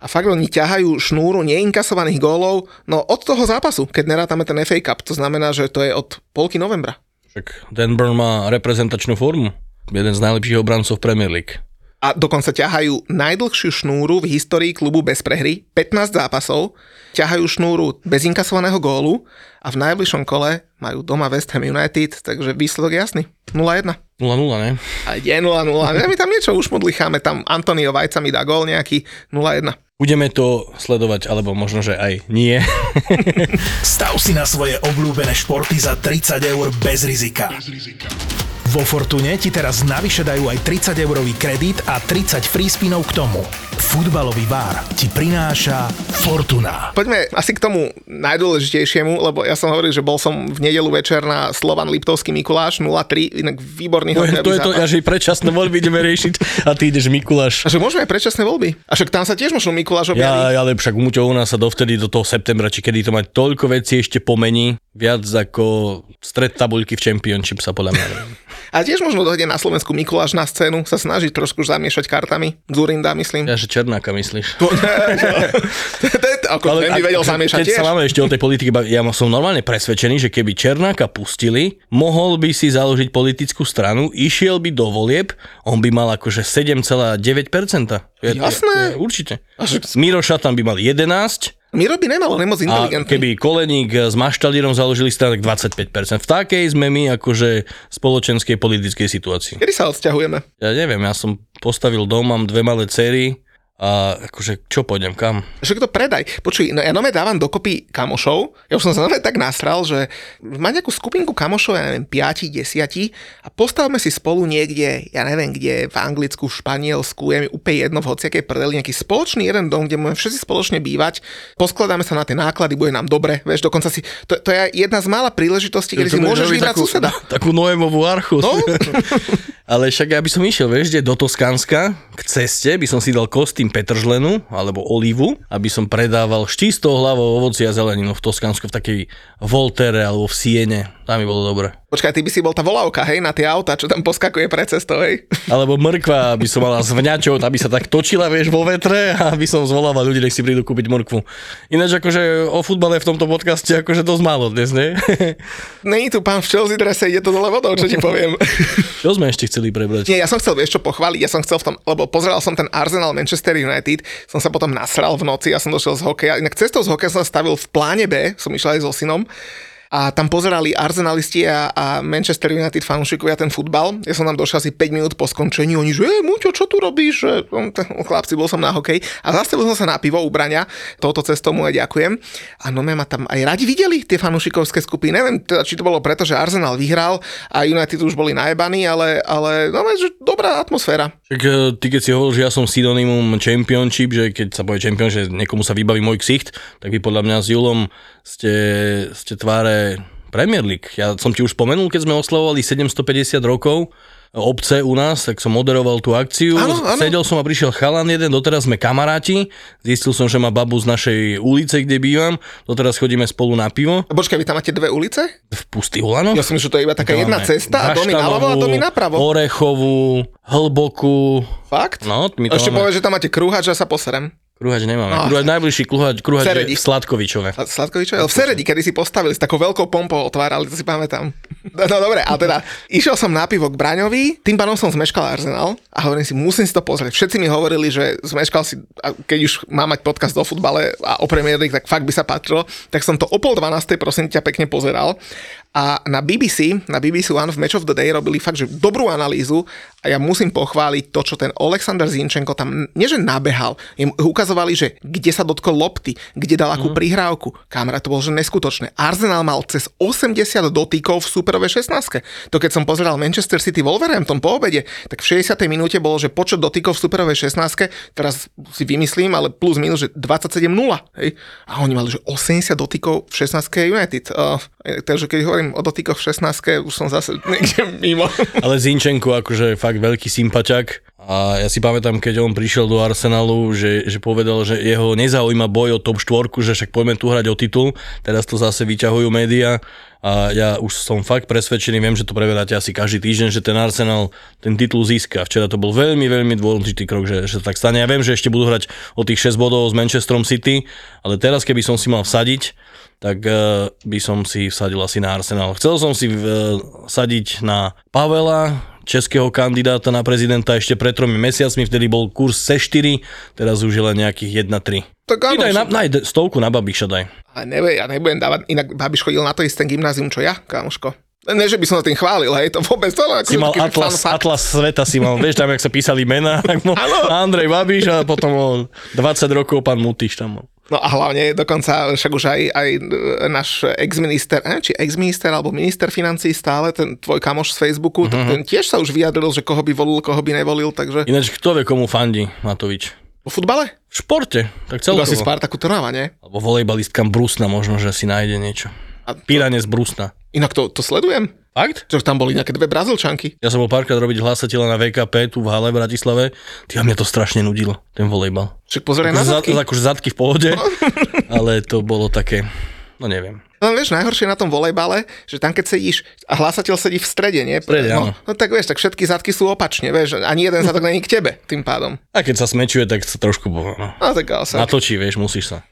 A fakt oni ťahajú šnúru neinkasovaných gólov, no od toho zápasu, keď nerátame ten FA Cup, to znamená, že to je od polky novembra. Však Dan má reprezentačnú formu. Jeden z najlepších obrancov Premier League. A dokonca ťahajú najdlhšiu šnúru v histórii klubu bez prehry, 15 zápasov, ťahajú šnúru bez inkasovaného gólu a v najbližšom kole majú doma West Ham United, takže výsledok je jasný. 0-1. 0-0, ne? A je 0-0. My tam niečo už modlicháme, tam Antonio Vajca mi dá gól nejaký 0-1. Budeme to sledovať, alebo možno, že aj nie. [laughs] Stav si na svoje obľúbené športy za 30 eur bez rizika. Vo Fortune ti teraz navyše dajú aj 30 eurový kredit a 30 free spinov k tomu. Futbalový bar ti prináša Fortuna. Poďme asi k tomu najdôležitejšiemu, lebo ja som hovoril, že bol som v nedelu večer na Slovan Liptovský Mikuláš 0-3, inak výborný hokejový to je to, až aj predčasné voľby ideme riešiť a ty ideš Mikuláš. A že môžeme aj predčasné voľby. A však tam sa tiež možno Mikuláš objaví. Ja, ale však u nás sa dovtedy do toho septembra, či kedy to mať toľko vecí ešte pomení, viac ako stred tabuľky v Championship sa podľa mňa. [laughs] A tiež možno dojde na Slovensku Mikuláš na scénu, sa snažiť trošku zamiešať kartami. Zurinda, myslím. Ja, že Černáka myslíš. To, [laughs] ako ten by vedel zamiešať keď sa máme ešte o tej politike ja som normálne presvedčený, že keby Černáka pustili, mohol by si založiť politickú stranu, išiel by do volieb, on by mal akože 7,9%. Je- Jasné. Určite. Miroša tam by mal 11, Miro by nemal, on je moc A inteligentný. keby Koleník s Maštalírom založili stranu, tak 25%. V takej sme my akože spoločenskej politickej situácii. Kedy sa odsťahujeme? Ja neviem, ja som postavil dom, mám dve malé cery a akože čo pôjdem, kam? Však to predaj. Počuj, no ja nome dávam dokopy kamošov. Ja už som sa nome tak nasral, že má nejakú skupinku kamošov, ja neviem, 5, 10 a postavme si spolu niekde, ja neviem, kde v Anglicku, v Španielsku, je mi úplne jedno v hociakej prdeli, nejaký spoločný jeden dom, kde môžeme všetci spoločne bývať, poskladáme sa na tie náklady, bude nám dobre, vieš, dokonca si, to, to je jedna z mála príležitostí, kedy si môžeš vybrať takú, suseda. [laughs] Takú Noémovú archu. No. [laughs] Ale však ja by som išiel, vieš, kde do Toskánska, k ceste, by som si dal kostým Petržlenu alebo olivu, aby som predával štístou hlavou ovoci a zeleninu v Toskánsku v takej Voltere alebo v Siene. Tam by bolo dobre. Počkaj, ty by si bol tá volávka, hej, na tie auta, čo tam poskakuje pre cestou, hej. [laughs] Alebo mrkva, aby som mala s vňačou, aby sa tak točila, vieš, vo vetre a aby som zvolával ľudí, nech si prídu kúpiť mrkvu. Ináč akože o futbale v tomto podcaste akože dosť málo dnes, nie? [laughs] Není tu pán v Chelsea drese, ide to dole vodou, čo ti poviem. [laughs] Čo sme ešte chceli prebrať? Nie, ja som chcel, vieš čo, pochváliť, ja som chcel v tom, lebo pozeral som ten Arsenal Manchester United, som sa potom nasral v noci, ja som došiel z hokeja, inak cestou z hokeja som sa stavil v pláne B, som išiel aj so synom, a tam pozerali Arsenalisti a, a Manchester United fanúšikovia ten futbal. Ja som tam došiel asi 5 minút po skončení, oni že, Muťo, čo tu robíš? No, chlapci, bol som na hokej. A zastavil som sa na pivo u Braňa, touto cestou mu aj ďakujem. A no ma tam aj radi videli tie fanúšikovské skupiny. Neviem, teda, či to bolo preto, že Arsenal vyhral a United už boli najebaní, ale, ale no, že dobrá atmosféra. Tak e, ty keď si hovoril, že ja som synonymum championship, že keď sa povie champion, že niekomu sa vybaví môj ksicht, tak vy podľa mňa s Julom ste, ste tváre Premier League. Ja som ti už spomenul, keď sme oslavovali 750 rokov obce u nás, tak som moderoval tú akciu. Áno, áno. Sedel som a prišiel chalan jeden, doteraz sme kamaráti. Zistil som, že má babu z našej ulice, kde bývam. Doteraz chodíme spolu na pivo. Počkaj, vy tam máte dve ulice? V Pustý Hulano. Ja som že to je iba taká jedna cesta a domy naľavo a domy napravo. Orechovú, Hlbokú. Fakt? No, my to ešte máme. povedz, že tam máte krúhač a sa poserem. Kruhač nemáme. No. Kruhač, najbližší kruhač, kruhač je v Sladkovičove. A Sladkovičové? V Seredi, kedy si postavili, s takou veľkou pompou otvárali, to si pamätám. No, no dobre, a teda išiel som na pivo k Braňovi, tým pánom som zmeškal Arsenal a hovorím si, musím si to pozrieť. Všetci mi hovorili, že zmeškal si, keď už má mať podcast o futbale a o Premier League, tak fakt by sa patrilo. Tak som to o pol 12. prosím ťa pekne pozeral. A na BBC, na BBC One v Match of the Day robili fakt, že dobrú analýzu a ja musím pochváliť to, čo ten Oleksandr Zinčenko tam, nie že nabehal, im ukazovali, že kde sa dotkol lopty, kde dal akú prihrávku. Kamera, to bolo že neskutočné. Arsenal mal cez 80 dotykov v superovej 16. To keď som pozeral Manchester City Wolverhampton po obede, tak v 60. minúte bolo, že počet dotykov v superovej 16. Teraz si vymyslím, ale plus minus, že 27-0. Hej? A oni mali, že 80 dotykov v 16. United. Uh, takže keď hovorím o dotykoch v 16. už som zase niekde mimo. [laughs] Ale Zinčenko akože fakt veľký sympaťak. A ja si pamätám, keď on prišiel do Arsenalu, že, že povedal, že jeho nezaujíma boj o top 4, že však poďme tu hrať o titul. Teraz to zase vyťahujú médiá. A ja už som fakt presvedčený, viem, že to preveráte asi každý týždeň, že ten Arsenal ten titul získa. Včera to bol veľmi, veľmi dôležitý krok, že, že tak stane. Ja viem, že ešte budú hrať o tých 6 bodov s Manchesterom City, ale teraz keby som si mal vsadiť, tak uh, by som si vsadil asi na Arsenal. Chcel som si uh, sadiť na Pavela, českého kandidáta na prezidenta ešte pred tromi mesiacmi, vtedy bol kurz C4, teraz už je len nejakých 1-3. Tak áno, daj, na, daj stovku na Babiša daj. A nevie, ja nebudem dávať, inak Babiš chodil na to isté gymnázium, čo ja, kamoško. Ne, že by som sa tým chválil, hej, to vôbec to len Si mal atlas, atlas sveta si mal, vieš tam, jak sa písali mená, tak [laughs] Áno. Andrej Babiš a potom o 20 rokov pán Mutiš tam bol. No a hlavne dokonca však už aj, aj náš ex-minister, neviem, či ex-minister alebo minister financí stále, ten tvoj kamoš z Facebooku, tak ten tiež sa už vyjadril, že koho by volil, koho by nevolil, takže Ináč, kto vie, komu fandí Matovič? po futbale? V športe, tak To asi celkovo. Spartaku Trnava, nie? Alebo volejbalistka Brusna možno, že si nájde niečo. A to, Pírane z Brusna. Inak to, to sledujem. Fakt? Čo tam boli nejaké dve brazilčanky. Ja som bol párkrát robiť hlasateľa na VKP tu v hale v Bratislave. Ty mňa to strašne nudilo, ten volejbal. Však pozeraj na zadky. za, akože zadky v pohode, [laughs] ale to bolo také, no neviem. No vieš, najhoršie na tom volejbale, že tam keď sedíš, a hlasateľ sedí v strede, nie? strede, áno. no, no, tak vieš, tak všetky zadky sú opačne, vieš, ani jeden zadok není k tebe tým pádom. A keď sa smečuje, tak sa trošku no, No tak ale natočí, vieš, musíš sa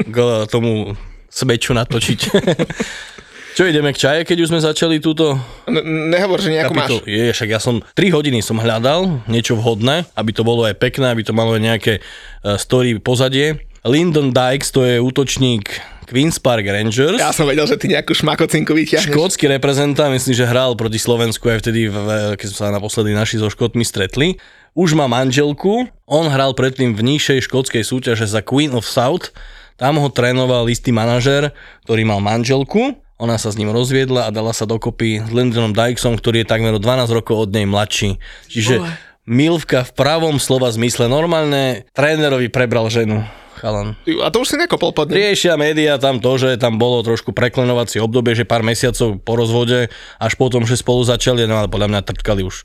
k tomu smeču natočiť. [laughs] Čo ideme k čaje, keď už sme začali túto N- nehovor, že nejakú máš. kapitolu? Je, však ja som 3 hodiny som hľadal niečo vhodné, aby to bolo aj pekné, aby to malo aj nejaké uh, story pozadie. Lyndon Dykes, to je útočník Queen's Park Rangers. Ja som vedel, že ty nejakú šmakocinku vyťahneš. Škótsky reprezentant, myslím, že hral proti Slovensku aj vtedy, keď sme sa naposledy naši so Škótmi stretli. Už má manželku, on hral predtým v nižšej škótskej súťaže za Queen of South, tam ho trénoval istý manažer, ktorý mal manželku, ona sa s ním rozviedla a dala sa dokopy s Lyndonom Dykesom, ktorý je takmer o 12 rokov od nej mladší. Čiže Milvka v pravom slova zmysle. Normálne trénerovi prebral ženu chalan. A to už si nekopol pod ním. Riešia média tam to, že tam bolo trošku preklenovacie obdobie, že pár mesiacov po rozvode, až potom, že spolu začali, no ale podľa mňa trtkali už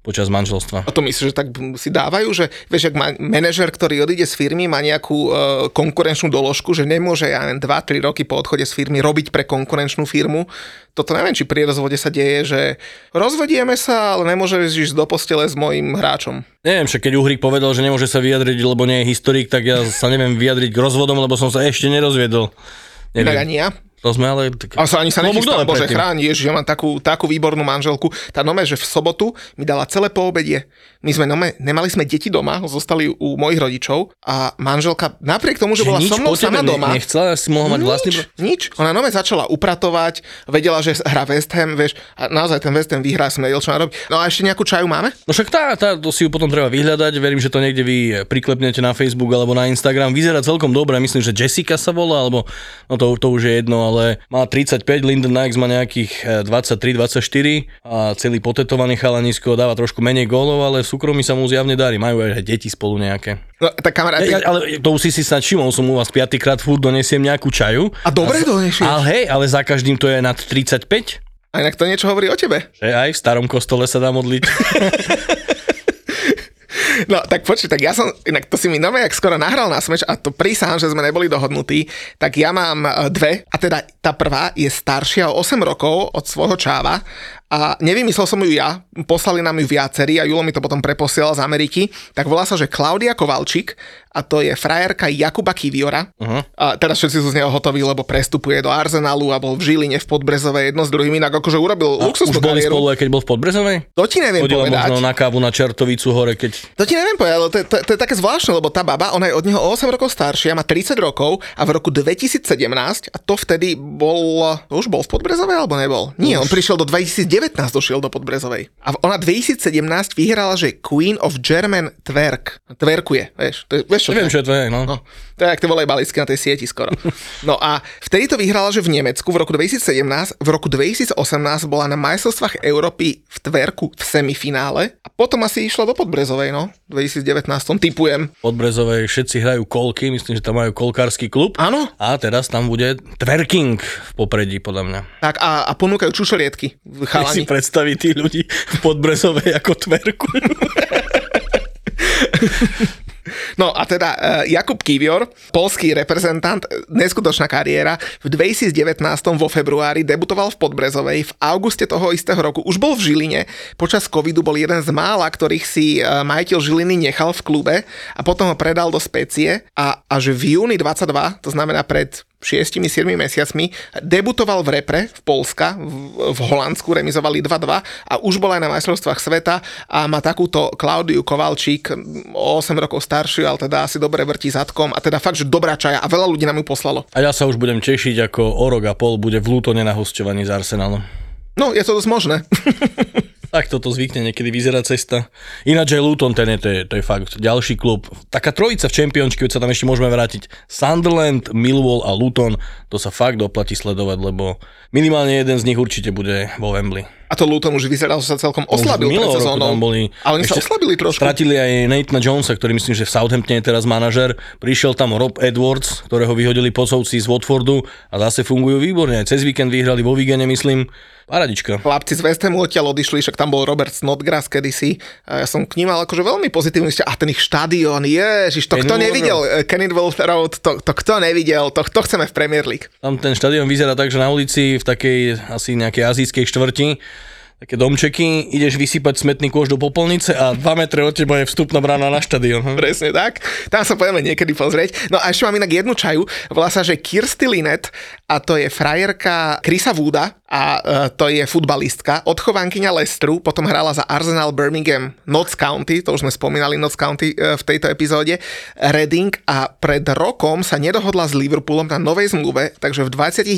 počas manželstva. A to myslíš, že tak si dávajú, že vieš, ak manažer, ktorý odíde z firmy, má nejakú uh, konkurenčnú doložku, že nemôže, ja len 2-3 roky po odchode z firmy robiť pre konkurenčnú firmu. Toto neviem, či pri rozvode sa deje, že rozvedieme sa, ale nemôže ísť do postele s mojim hráčom. Neviem, však keď Uhrik povedal, že nemôže sa vyjadriť, lebo nie je historik, tak ja sa neviem vyjadriť k rozvodom, lebo som sa ešte nerozviedol. Neviem. Tak ani ja. To sme ale... Tak... A sa ani sa nechystám, bože, chráň, ježiš, ja mám takú, takú výbornú manželku. Tá nome, že v sobotu mi dala celé poobedie. My sme nome, nemali sme deti doma, zostali u mojich rodičov a manželka, napriek tomu, že, že bola so mnou sama doma. Nechcela, si mohla mať vlastný... Nič, ona nome začala upratovať, vedela, že hra West Ham, vieš, a naozaj ten West Ham vyhrá, som nevedel, čo má robiť. No a ešte nejakú čaju máme? No však tá, tá, to si ju potom treba vyhľadať, verím, že to niekde vy priklepnete na Facebook alebo na Instagram. Vyzerá celkom dobre, myslím, že Jessica sa volá, alebo no to, to už je jedno, ale má 30 35, Linden Nikes má nejakých 23-24 e, a celý potetovaný chalanisko dáva trošku menej gólov, ale v súkromí sa mu zjavne darí. Majú aj deti spolu nejaké. No, tak kamaráti... Ja, ale to už si si snad všimol, som u vás piatýkrát furt donesiem nejakú čaju. A dobre donesieš. Ale hej, ale za každým to je nad 35. A inak to niečo hovorí o tebe. Že aj v starom kostole sa dá modliť. [laughs] No tak počuj, tak ja som, inak to si mi nové, jak skoro nahral na smeč a to prísahám, že sme neboli dohodnutí, tak ja mám e, dve a teda tá prvá je staršia o 8 rokov od svojho čáva a nevymyslel som ju ja, poslali nám ju viacerí a Julo mi to potom preposielal z Ameriky, tak volá sa, že Klaudia Kovalčík a to je frajerka Jakuba Kiviora. Uh-huh. A teraz všetci sú z neho hotoví, lebo prestupuje do Arsenalu a bol v Žiline v Podbrezovej jedno s druhým, inak akože urobil a luxusnú už boli spolu, keď bol v Podbrezovej? To ti neviem Chodila povedať. možno na kávu na Čertovicu hore, keď... To ti neviem povedať, ale to, to, to, je také zvláštne, lebo tá baba, ona je od neho o 8 rokov staršia, má 30 rokov a v roku 2017, a to vtedy bol, to už bol v Podbrezovej alebo nebol? Nie, on prišiel do 2019, došiel do Podbrezovej. A ona 2017 vyhrala, že Queen of German Twerk. Twerkuje, vieš. To je, vieš čo Neviem, čo je to je, no. no. To je, ak tie balisky na tej sieti skoro. [laughs] No a vtedy to vyhrala, že v Nemecku v roku 2017, v roku 2018 bola na majstrovstvách Európy v Tverku v semifinále a potom asi išla do Podbrezovej, no, v 2019, typujem. Podbrezovej všetci hrajú kolky, myslím, že tam majú kolkársky klub. Áno. A teraz tam bude twerking v popredí, podľa mňa. Tak a, a ponúkajú čušorietky. Chalani. Si predstaviť tých ľudí v Podbrezovej ako tverku. No a teda uh, Jakub Kivior, polský reprezentant, neskutočná kariéra, v 2019 vo februári debutoval v Podbrezovej, v auguste toho istého roku už bol v Žiline, počas covidu bol jeden z mála, ktorých si uh, majiteľ Žiliny nechal v klube a potom ho predal do specie a až v júni 22, to znamená pred 6-7 mesiacmi, debutoval v repre v Polska, v, v Holandsku, remizovali 2-2 a už bol aj na majstrovstvách sveta a má takúto Klaudiu Kovalčík, 8 rokov staršiu, ale teda asi dobre vrtí zadkom a teda fakt, že dobrá čaja a veľa ľudí nám ju poslalo. A ja sa už budem tešiť, ako o rok a pol bude v Lutone na hostovaní z Arsenalom. No, je to dosť možné. [laughs] Tak toto zvykne niekedy vyzerá cesta. Ináč aj Luton, ten je, to, je, to je fakt ďalší klub. Taká trojica v čempiončke, keď sa tam ešte môžeme vrátiť. Sunderland, Millwall a Luton, to sa fakt oplatí sledovať, lebo minimálne jeden z nich určite bude vo Wembley. A to Luton už vyzeral, že sa celkom oslabil pred sezónou. Boli, ale oni sa oslabili trošku. Stratili aj Nathana Jonesa, ktorý myslím, že v Southamptone je teraz manažer. Prišiel tam Rob Edwards, ktorého vyhodili posovci z Watfordu a zase fungujú výborne. Aj cez víkend vyhrali vo Vigene, myslím. Paradička. Chlapci z West Hamu odtiaľ odišli, však tam bol Robert Snodgrass kedysi. A ja som k ním mal akože veľmi pozitívny A ten ich štadión, ježiš, to kto nevidel, eh, Kenilworth Road, to, to kto nevidel, to kto chceme v Premier League. Tam ten štadión vyzerá tak, že na ulici v takej asi nejakej azijskej štvrti také domčeky, ideš vysypať smetný kôž do popolnice a 2 metre od teba je vstupná brána na štadión. Hm? Presne tak. Tam sa pojeme niekedy pozrieť. No a ešte mám inak jednu čaju, volá sa, že Kirsty Linet a to je frajerka Krisa Wooda a uh, to je futbalistka, odchovankyňa Lestru, potom hrala za Arsenal Birmingham Notts County, to už sme spomínali Notts County uh, v tejto epizóde, Reading a pred rokom sa nedohodla s Liverpoolom na novej zmluve, takže v 29.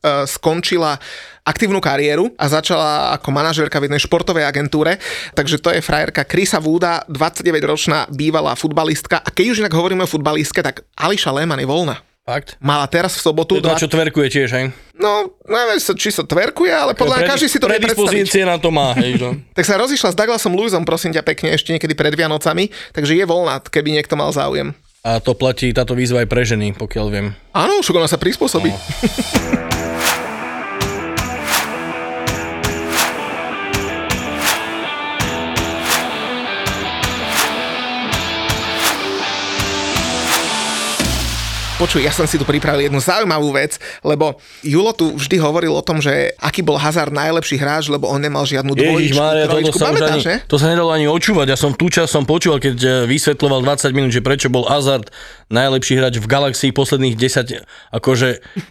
Uh, skončila aktívnu kariéru a začala ako manažérka v jednej športovej agentúre. Takže to je frajerka Krisa Wooda, 29-ročná bývalá futbalistka. A keď už inak hovoríme o futbalistke, tak Ališa Lehmann je voľná. Fakt? Mala teraz v sobotu... To, dva... čo tverkuje tiež, hej? No, neviem, či sa tverkuje, ale podľa mňa každý si to vie Predispozície na to má, hej, že? [laughs] tak sa rozišla s Douglasom Lewisom, prosím ťa pekne, ešte niekedy pred Vianocami, takže je voľná, keby niekto mal záujem. A to platí táto výzva aj pre ženy, pokiaľ viem. Áno, však ona sa prispôsobí. No. [laughs] Počuj, ja som si tu pripravil jednu zaujímavú vec, lebo Julo tu vždy hovoril o tom, že aký bol Hazard najlepší hráč, lebo on nemal žiadnu dvojičku, Mária, trojičku. To, sa ani, to sa nedalo ani očúvať. Ja som tú čas som počúval, keď eh, vysvetloval 20 minút, že prečo bol Hazard najlepší hráč v galaxii posledných 10, akože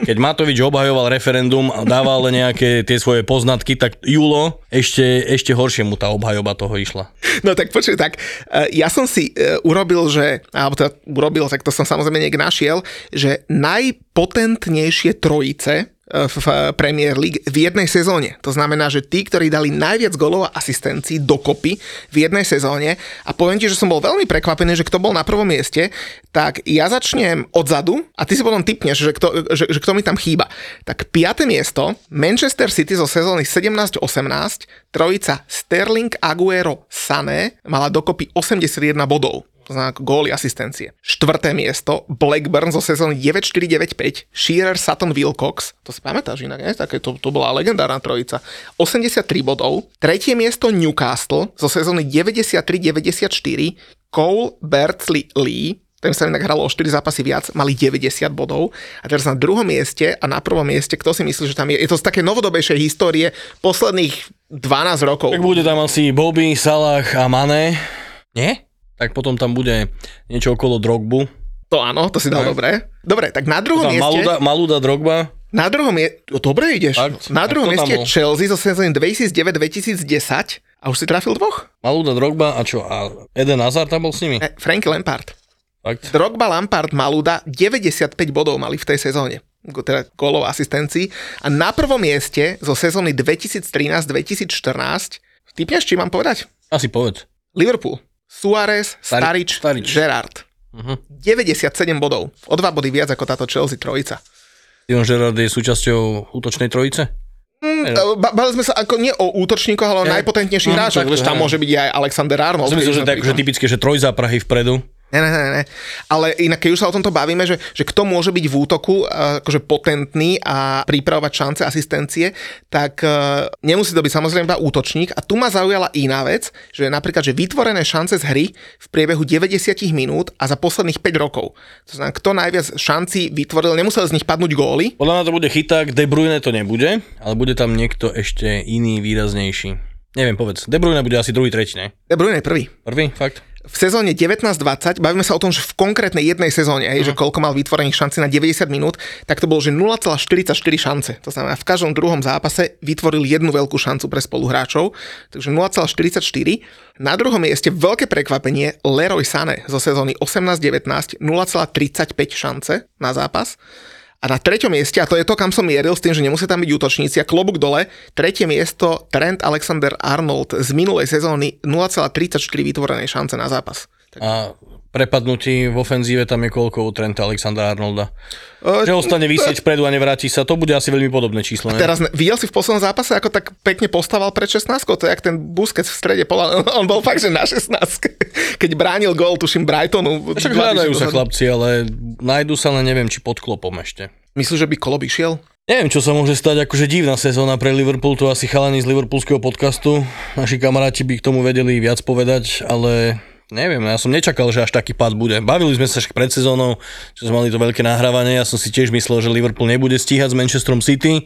keď Matovič obhajoval referendum a dával nejaké tie svoje poznatky, tak Julo ešte, ešte horšie mu tá obhajoba toho išla. No tak počuj, tak eh, ja som si eh, urobil, že, alebo to urobil, tak to som samozrejme niekde našiel, že najpotentnejšie trojice v Premier League v jednej sezóne. To znamená, že tí, ktorí dali najviac golov a asistencií dokopy v jednej sezóne a poviem ti, že som bol veľmi prekvapený, že kto bol na prvom mieste, tak ja začnem odzadu a ty si potom typneš, že kto, že, že kto mi tam chýba. Tak piaté miesto, Manchester City zo sezóny 17-18, trojica Sterling, Aguero, Sané mala dokopy 81 bodov to znamená góly asistencie. Štvrté miesto, Blackburn zo sezóny 9495, Shearer, Sutton, Wilcox, to si pamätáš inak, nie? Také, to, to bola legendárna trojica. 83 bodov. Tretie miesto Newcastle zo sezóny 93-94, Cole, Bertley, Lee, ten sa inak hralo o 4 zápasy viac, mali 90 bodov. A teraz na druhom mieste a na prvom mieste, kto si myslí, že tam je, je to z také novodobejšej histórie posledných 12 rokov. Tak bude tam asi Bobby, Salah a Mane. Nie? Tak potom tam bude niečo okolo Drogbu. To áno, to si dal dobre. Dobre, tak na druhom mieste... Maluda, Maluda Drogba. Na druhom je... Dobre ideš. Tak, na druhom mieste je Chelsea zo sezóny 2009-2010 a už si trafil dvoch. Maluda, Drogba a čo? A Eden Hazard tam bol s nimi? E, Frank Lampard. Fakt? Drogba, Lampard, Maluda 95 bodov mali v tej sezóne teda golov asistencií. A na prvom mieste zo sezóny 2013-2014, typneš, či mám povedať? Asi povedz. Liverpool. Suárez, Starič, Starič. Gerard. Uh-huh. 97 bodov. O dva body viac ako táto Chelsea trojica. Steven Gerard je súčasťou útočnej trojice? Mm, bali sme sa ako nie o útočníkoch, ale o ja. najpotentnejších hráčoch. Tam môže byť aj Alexander Arnold. Myslím, že, tak, že typické, že trojzáprahy vpredu. Ne, ne, ne, ne. Ale inak, keď už sa o tomto bavíme, že, že kto môže byť v útoku akože potentný a pripravovať šance asistencie, tak uh, nemusí to byť samozrejme iba útočník. A tu ma zaujala iná vec, že napríklad, že vytvorené šance z hry v priebehu 90 minút a za posledných 5 rokov. To znamená, kto najviac šancí vytvoril, nemusel z nich padnúť góly. Podľa mňa to bude chyták, De Bruyne to nebude, ale bude tam niekto ešte iný, výraznejší. Neviem, povedz. De Bruyne bude asi druhý, tretí, ne? De Bruyne prvý. Prvý, fakt? V sezóne 19-20, bavíme sa o tom, že v konkrétnej jednej sezóne, hej, uh že mhm. koľko mal vytvorených šanci na 90 minút, tak to bolo, že 0,44 šance. To znamená, v každom druhom zápase vytvoril jednu veľkú šancu pre spoluhráčov, takže 0,44. Na druhom mieste veľké prekvapenie Leroy Sané zo sezóny 18-19, 0,35 šance na zápas. A na treťom mieste, a to je to, kam som mieril s tým, že nemusí tam byť útočníci a klobuk dole, tretie miesto Trent Alexander Arnold z minulej sezóny 0,34 vytvorenej šance na zápas. Tak... A prepadnutí v ofenzíve tam je koľko u Trenta Alexandra Arnolda? Uh, že ostane vysieť vpredu a nevráti sa, to bude asi veľmi podobné číslo. Ne? teraz videl si v poslednom zápase, ako tak pekne postával pred 16 to je jak ten Busquets v strede pola, [laughs] on bol fakt, že na 16 [laughs] keď bránil gól, tuším Brightonu. Však hľadajú sa chlapci, ale nájdu sa, len neviem, či pod klopom ešte. Myslíš, že by Kolo išiel? Neviem, čo sa môže stať, akože divná sezóna pre Liverpool, to asi chalani z liverpoolského podcastu. Naši kamaráti by k tomu vedeli viac povedať, ale Neviem, ja som nečakal, že až taký pád bude. Bavili sme sa však pred sezónou, že sme mali to veľké nahrávanie, ja som si tiež myslel, že Liverpool nebude stíhať s Manchesterom City,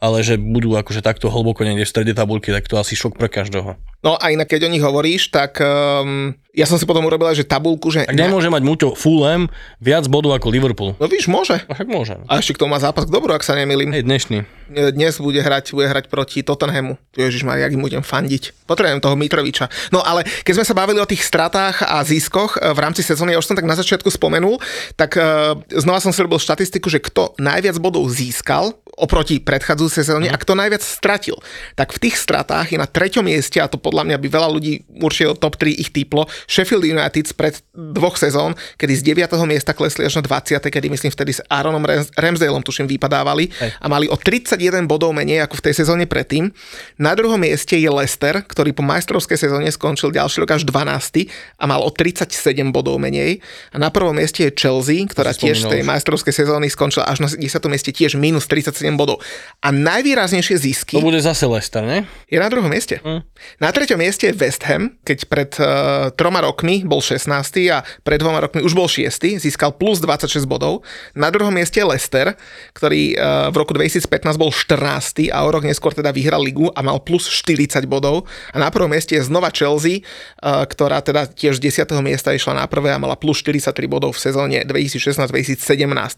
ale že budú akože takto hlboko niekde v strede tabulky, tak to asi šok pre každého. No a inak, keď o nich hovoríš, tak um, ja som si potom urobil že tabulku, že... Tak nemôže mať Muťo Fulham viac bodov ako Liverpool. No víš, môže. A tak môže. A ešte k tomu má zápas k dobru, ak sa nemýlim. Hej, dnešný. Dnes bude hrať, bude hrať proti Tottenhamu. Ježiš ma, jak im budem fandiť. Potrebujem toho Mitroviča. No ale keď sme sa bavili o tých stratách a ziskoch eh, v rámci sezóny, ja už som tak na začiatku spomenul, tak uh, znova som si robil štatistiku, že kto najviac bodov získal oproti predchádzajúcej sezóne a kto najviac stratil. Tak v tých stratách je na treťom mieste, a to podľa mňa by veľa ľudí určite top 3 ich typlo, Sheffield United pred dvoch sezón, kedy z 9. miesta klesli až na 20. kedy myslím vtedy s Aaronom Ramsdaleom tuším vypadávali Hej. a mali o 31 bodov menej ako v tej sezóne predtým. Na druhom mieste je Leicester, ktorý po majstrovskej sezóne skončil ďalší rok až 12. a mal o 37 bodov menej. A na prvom mieste je Chelsea, ktorá tiež z tej majstrovskej sezóny skončila až na 10. mieste tiež minus 37 bodov. A najvýraznejšie zisky... To bude zase Leicester, ne? Je na druhom mieste. Mm. Na treťom mieste je West Ham, keď pred uh, troma rokmi bol 16. a pred dvoma rokmi už bol 6. Získal plus 26 bodov. Na druhom mieste je Leicester, ktorý uh, v roku 2015 bol 14. a o rok neskôr teda vyhral ligu a mal plus 40 bodov. A na prvom mieste je znova Chelsea, uh, ktorá teda tiež z 10. miesta išla na prvé a mala plus 43 bodov v sezóne 2016-2017.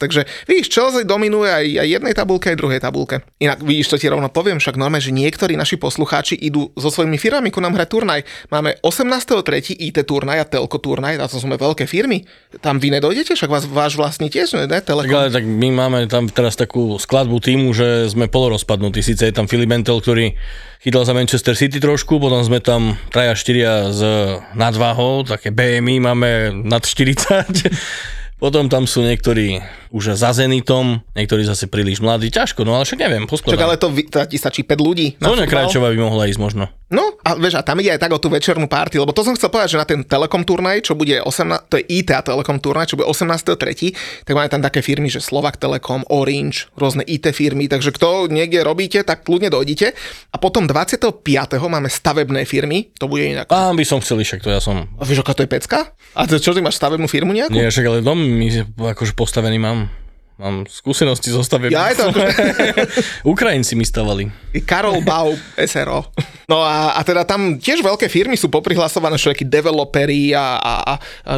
Takže vidíš, Chelsea dominuje aj, aj jednej tabulke, aj druhej tabulke. Inak vidíš, to ti rovno poviem, však normálne, že niektorí naši poslucháči idú so svojimi firmami ku nám hrať turnaj. Máme 18.3. IT turnaj a telko turnaj, a to sme veľké firmy. Tam vy nedojdete, však vás, váš vlastní tiež, ne? Telekom. Tak ale tak my máme tam teraz takú skladbu týmu, že sme polorozpadnutí. Sice je tam Filip Bentel, ktorý chytal za Manchester City trošku, potom sme tam traja, štyria s nadváhou, také BMI máme nad 40. [laughs] Potom tam sú niektorí už za Zenitom, niektorí zase príliš mladí. Ťažko, no ale však neviem, poskladám. Čak ale to teda ti stačí 5 ľudí. Sonia Krajčová by mohla ísť možno. No a vieš, a tam ide aj tak o tú večernú party, lebo to som chcel povedať, že na ten Telekom turnaj, čo bude 18, to je IT a Telekom turnaj, čo bude 18.3., tak máme tam také firmy, že Slovak Telekom, Orange, rôzne IT firmy, takže kto niekde robíte, tak kľudne dojdite. A potom 25. máme stavebné firmy, to bude inak. A by som chcel však to ja som. A vieš, aká to je pecka? A to, čo ty máš stavebnú firmu nejakú? Nie, však ale dom my akože postavený mám. Mám skúsenosti so stavebníctvom. Ja to. [laughs] Ukrajinci mi stavali. Karol Bau, SRO. No a, a teda tam tiež veľké firmy sú poprihlasované, všetky developeri a, a, a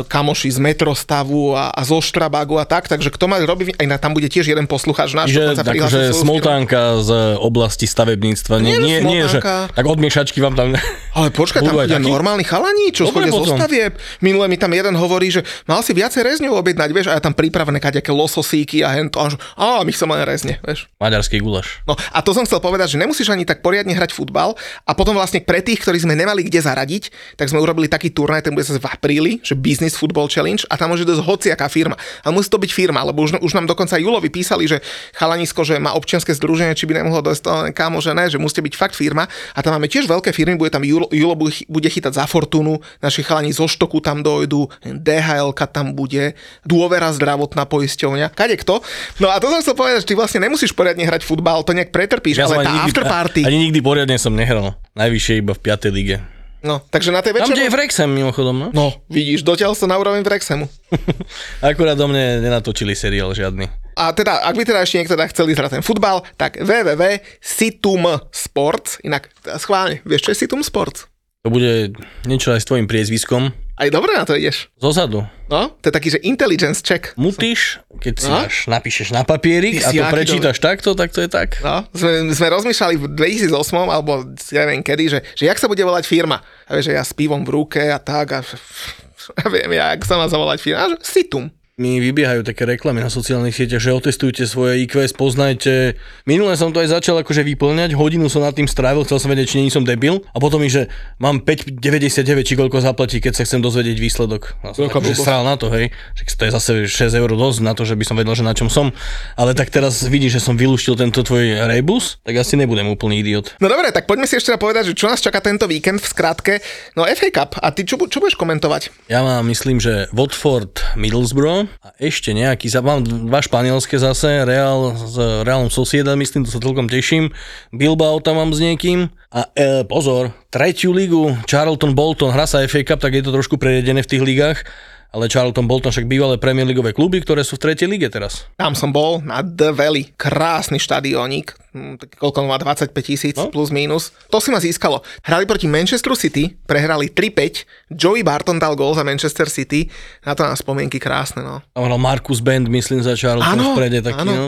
kamoši z Metrostavu a, a zo Štrabagu a tak, takže kto má robiť, aj na, tam bude tiež jeden poslucháč náš. Že, sa akože smoltánka z oblasti stavebníctva. Nie, nie, nie, nie že tak od miešačky vám tam... Ale počkaj, tam bude normálny chalani, čo schodia zo stavieb. Minule mi tam jeden hovorí, že mal si viacej rezňov objednať, vieš, a ja tam pripravené kaďaké lososíky a hento, a, a my chceme len rezne, vieš. Maďarský gulaš. No a to som chcel povedať, že nemusíš ani tak poriadne hrať futbal a potom vlastne pre tých, ktorí sme nemali kde zaradiť, tak sme urobili taký turnaj, ten bude sa v apríli, že Business Football Challenge a tam môže dosť hociaká firma. A musí to byť firma, lebo už, už nám dokonca Julovi písali, že chalanisko, že má občianske združenie, či by nemohlo dosť to kámo, že ne, že musíte byť fakt firma. A tam máme tiež veľké firmy, bude tam Julo, Julo bude chytať za Fortunu, naši chalani zo Štoku tam dojdú, DHL tam bude, dôvera zdravotná poisťovňa, kade kto. No a to som chcel povedať, že ty vlastne nemusíš poriadne hrať futbal, to nejak pretrpíš, ja ale tá nikdy, afterparty... Ani nikdy poriadne som nehral. Najvyššie iba v 5. lige. No, takže na tej večer... Tam, kde je Vrexem, mimochodom, no? No, vidíš, dotiaľ sa na úroveň Vrexemu. [laughs] Akurát do mne nenatočili seriál žiadny. A teda, ak by teda ešte niekto teda chceli hrať ten futbal, tak www.situm Sports, inak schválne, vieš čo je Situm Sports? To bude niečo aj s tvojim priezviskom. Aj dobre na to ideš. Zozadu. No, to je taký, že intelligence check. Mutíš, keď si no? máš, napíšeš na papierik a to prečítaš do... takto, tak to je tak. No, sme, sme rozmýšľali v 2008 alebo ja neviem kedy, že, že jak sa bude volať firma. A vieš, že ja s pivom v ruke a tak a ja viem, jak sa má zavolať firma. A že Situm mi vybiehajú také reklamy na sociálnych sieťach, že otestujte svoje IQ, poznajte. Minule som to aj začal akože vyplňať, hodinu som nad tým strávil, chcel som vedieť, či nie som debil. A potom mi, že mám 5,99, či koľko zaplatí, keď sa chcem dozvedieť výsledok. A som tak, že na to, hej. Že to je zase 6 eur dosť na to, že by som vedel, že na čom som. Ale tak teraz vidíš, že som vylúštil tento tvoj rebus, tak asi nebudem úplný idiot. No dobre, tak poďme si ešte povedať, že čo nás čaká tento víkend v skratke. No FA Cup, a ty čo, čo budeš komentovať? Ja mám, myslím, že Watford Middlesbrough a ešte nejaký, mám dva španielské zase, Real s Realom Sociedad, myslím, to sa celkom teším. Bilbao tam mám s niekým. A e, pozor, tretiu ligu, Charlton Bolton, hra sa FA Cup, tak je to trošku prejedené v tých ligách. Ale Charlton Bolton však bývalé Premier Leagueové kluby, ktoré sú v tretej lige teraz. Tam som bol, na The Valley, krásny štadiónik, hm, koľko má 25 tisíc no? plus minus. To si ma získalo. Hrali proti Manchesteru City, prehrali 3-5, Joey Barton dal gol za Manchester City, na to nám spomienky krásne, no. Tam hral Marcus Band, myslím, za Charlton Áno, v prede, taký, áno. no.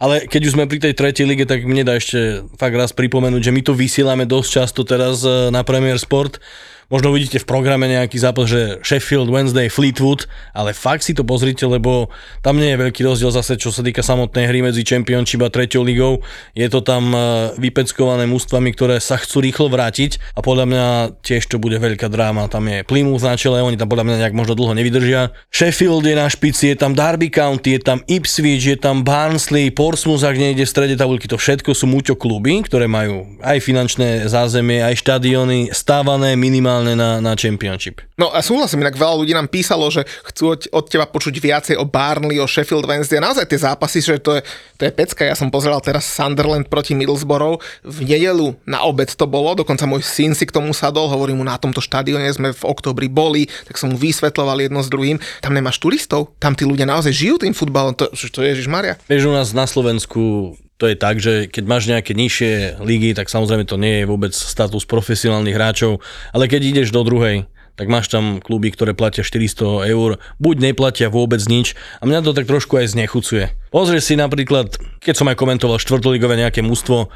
Ale keď už sme pri tej tretej lige, tak mne dá ešte fakt raz pripomenúť, že my to vysielame dosť často teraz e, na Premier Sport. Možno vidíte v programe nejaký zápas, že Sheffield Wednesday, Fleetwood, ale fakt si to pozrite, lebo tam nie je veľký rozdiel zase, čo sa týka samotnej hry medzi Championship a treťou ligou. Je to tam e, vypeckované mústvami, ktoré sa chcú rýchlo vrátiť a podľa mňa tiež to bude veľká dráma. Tam je Plymouth na čele, oni tam podľa mňa nejak možno dlho nevydržia. Sheffield je na špici, je tam Derby County, je tam Ipswich, je tam Barnsley, Portsmouth, ak niekde v strede tabulky, to všetko sú muťo kluby, ktoré majú aj finančné zázemie, aj štadióny stávané minimálne na, na Championship. No a súhlasím, inak veľa ľudí nám písalo, že chcú od, od teba počuť viacej o Barnley, o Sheffield Wednesday. Naozaj tie zápasy, že to je, to je pecka. Ja som pozeral teraz Sunderland proti Middlesbrough. V nedelu na obed to bolo, dokonca môj syn si k tomu sadol, hovorí mu, na tomto štadióne sme v oktobri boli, tak som mu vysvetloval jedno s druhým. Tam nemáš turistov, tam tí ľudia naozaj žijú tým futbalom, to, to je Ježiš Maria. Vieš, u nás na Slovensku to je tak, že keď máš nejaké nižšie ligy, tak samozrejme to nie je vôbec status profesionálnych hráčov, ale keď ideš do druhej, tak máš tam kluby, ktoré platia 400 eur, buď neplatia vôbec nič a mňa to tak trošku aj znechucuje. Pozrieš si napríklad, keď som aj komentoval štvrtoligové nejaké mústvo,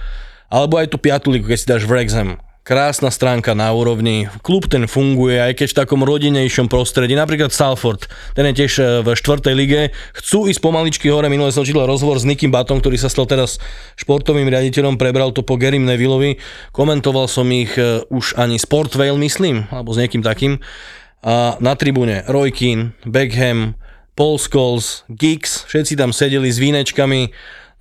alebo aj tú piatú ligu, keď si dáš Wrexham, krásna stránka na úrovni. Klub ten funguje, aj keď v takom rodinejšom prostredí. Napríklad Salford, ten je tiež e, v štvrtej lige. Chcú ísť pomaličky hore. Minulé som čítal rozhovor s Nikim Batom, ktorý sa stal teraz športovým riaditeľom, prebral to po Gerim Nevillovi. Komentoval som ich e, už ani Sportvale, myslím, alebo s niekým takým. A na tribúne Roy Keane, Beckham, Paul Scholes, Giggs, všetci tam sedeli s vínečkami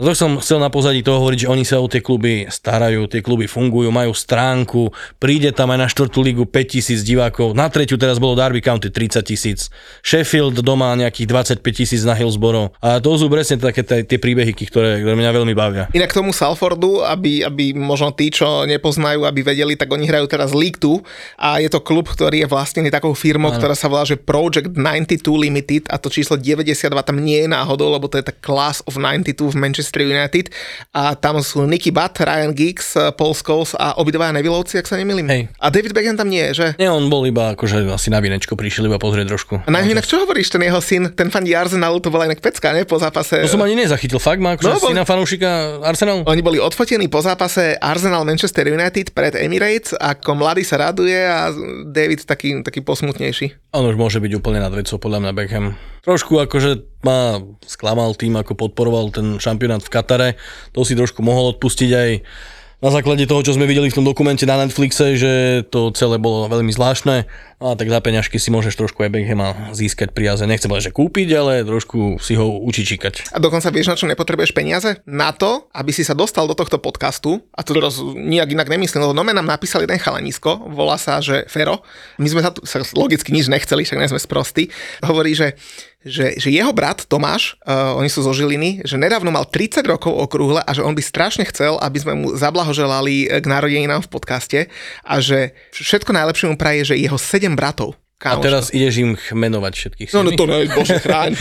to som chcel na pozadí toho hovoriť, že oni sa o tie kluby starajú, tie kluby fungujú, majú stránku, príde tam aj na štvrtú ligu 5000 divákov, na tretiu teraz bolo Derby County 30 tisíc, Sheffield doma nejakých 25 tisíc na Hillsborough a to sú presne také tie, príbehy, ktoré, ktoré mňa veľmi bavia. Inak tomu Salfordu, aby, aby možno tí, čo nepoznajú, aby vedeli, tak oni hrajú teraz League 2 a je to klub, ktorý je vlastnený takou firmou, ano. ktorá sa volá, že Project 92 Limited a to číslo 92 tam nie je náhodou, lebo to je tá Class of 92 v Manchester Manchester United a tam sú Nicky Butt, Ryan Giggs, Paul Scholes a obidvaja Nevillovci, ak sa nemýlim. Hej. A David Beckham tam nie je, že? Nie, on bol iba akože asi na vinečko prišiel iba pozrieť trošku. A na inak čo hovoríš, ten jeho syn, ten fan Arsenalu, to bola inak pecka, ne, po zápase. To som ani nezachytil, fakt má akože no, syna fanúšika Arsenal? Oni boli odfotení po zápase Arsenal Manchester United pred Emirates, ako mladý sa raduje a David taký, taký posmutnejší. On už môže byť úplne nad vecou, podľa mňa Beckham. Trošku akože ma sklamal tým, ako podporoval ten šampionát v Katare. To si trošku mohol odpustiť aj na základe toho, čo sme videli v tom dokumente na Netflixe, že to celé bolo veľmi zvláštne. No a tak za peňažky si môžeš trošku aj získať priaze. Nechcem povedať, že kúpiť, ale trošku si ho učiť číkať. A dokonca vieš, na čo nepotrebuješ peniaze? Na to, aby si sa dostal do tohto podcastu, a to teraz nijak inak nemyslím, lebo Nome nám napísal jeden chalanisko, volá sa, že Fero. My sme sa, tu, sa logicky nič nechceli, však nie sme sprostí. Hovorí, že že, že jeho brat Tomáš, uh, oni sú zo Žiliny, že nedávno mal 30 rokov okrúhle a že on by strašne chcel, aby sme mu zablahoželali k narodeninám v podcaste a že všetko najlepšie mu praje, že jeho 7 bratov. Kámoško. A teraz ideš im menovať všetkých. No, no to ne, bože chráň.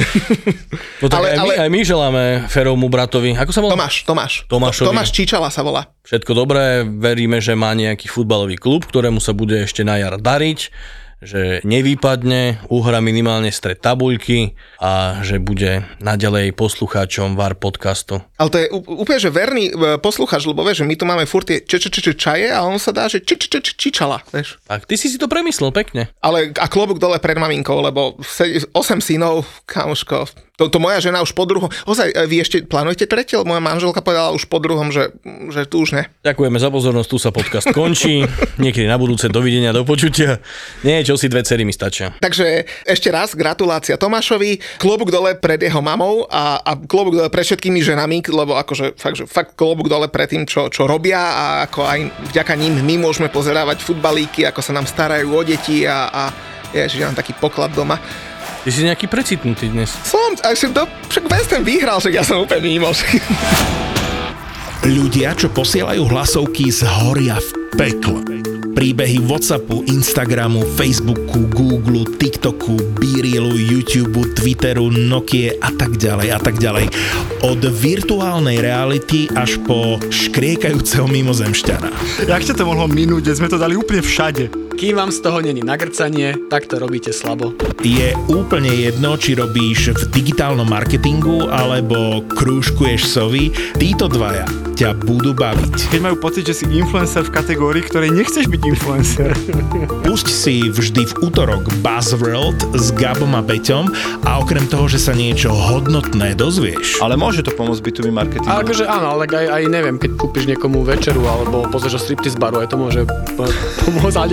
[laughs] no tak ale, aj, my, ale... aj my želáme Ferovmu bratovi. Ako sa volá? Tomáš, Tomáš. Tomášovi. Tomáš Číčala sa volá. Všetko dobré, veríme, že má nejaký futbalový klub, ktorému sa bude ešte na jar dariť že nevypadne, uhra minimálne stred tabuľky a že bude naďalej poslucháčom VAR podcastu. Ale to je úplne, že verný e, poslucháč, lebo vieš, že my tu máme furt tie č, č, č, čaje a on sa dá, že č, č, č, čičala, vieš. Tak ty si si to premyslel pekne. Ale a klobúk dole pred maminkou, lebo 8 synov, kamoško, to, to moja žena už po druhom, ozaj, e, vy ešte plánujete tretie, moja manželka povedala už po druhom, že, že tu už ne. Ďakujeme za pozornosť, tu sa podcast končí. [laughs] Niekedy na budúce, dovidenia, do počutia. Nie, čo si dve cery mi stačia. Takže ešte raz gratullácia Tomášovi, klobúk dole pred jeho mamou a, a klobúk dole pred všetkými ženami, lebo akože fakt, že fakt klobúk dole pred tým, čo, čo robia a ako aj vďaka ním my môžeme pozerávať futbalíky, ako sa nám starajú o deti a, a ježiš, mám taký poklad doma. Ty si nejaký precitnutý dnes. Som, a však, to, však West Ham vyhral, však ja som úplne mimo. Ľudia, čo posielajú hlasovky, zhoria v pekle. Príbehy Whatsappu, Instagramu, Facebooku, Google, TikToku, Bereelu, YouTube, Twitteru, Nokia a tak ďalej a tak ďalej. Od virtuálnej reality až po škriekajúceho mimozemšťana. Jak ťa to mohlo minúť, sme to dali úplne všade? Kým vám z toho není nagrcanie, tak to robíte slabo. Je úplne jedno, či robíš v digitálnom marketingu alebo krúžkuješ sovy, títo dvaja ťa budú baviť. Keď majú pocit, že si influencer v kategórii, ktorej nechceš byť influencer. [laughs] Pusť si vždy v útorok Buzzworld s Gabom a Beťom a okrem toho, že sa niečo hodnotné dozvieš, Ale môže to pomôcť B2B marketingu. A akože áno, ale aj, aj neviem, keď kúpiš niekomu večeru alebo pozrieš o striptease baru, aj to môže po- [laughs] pomôcť, ale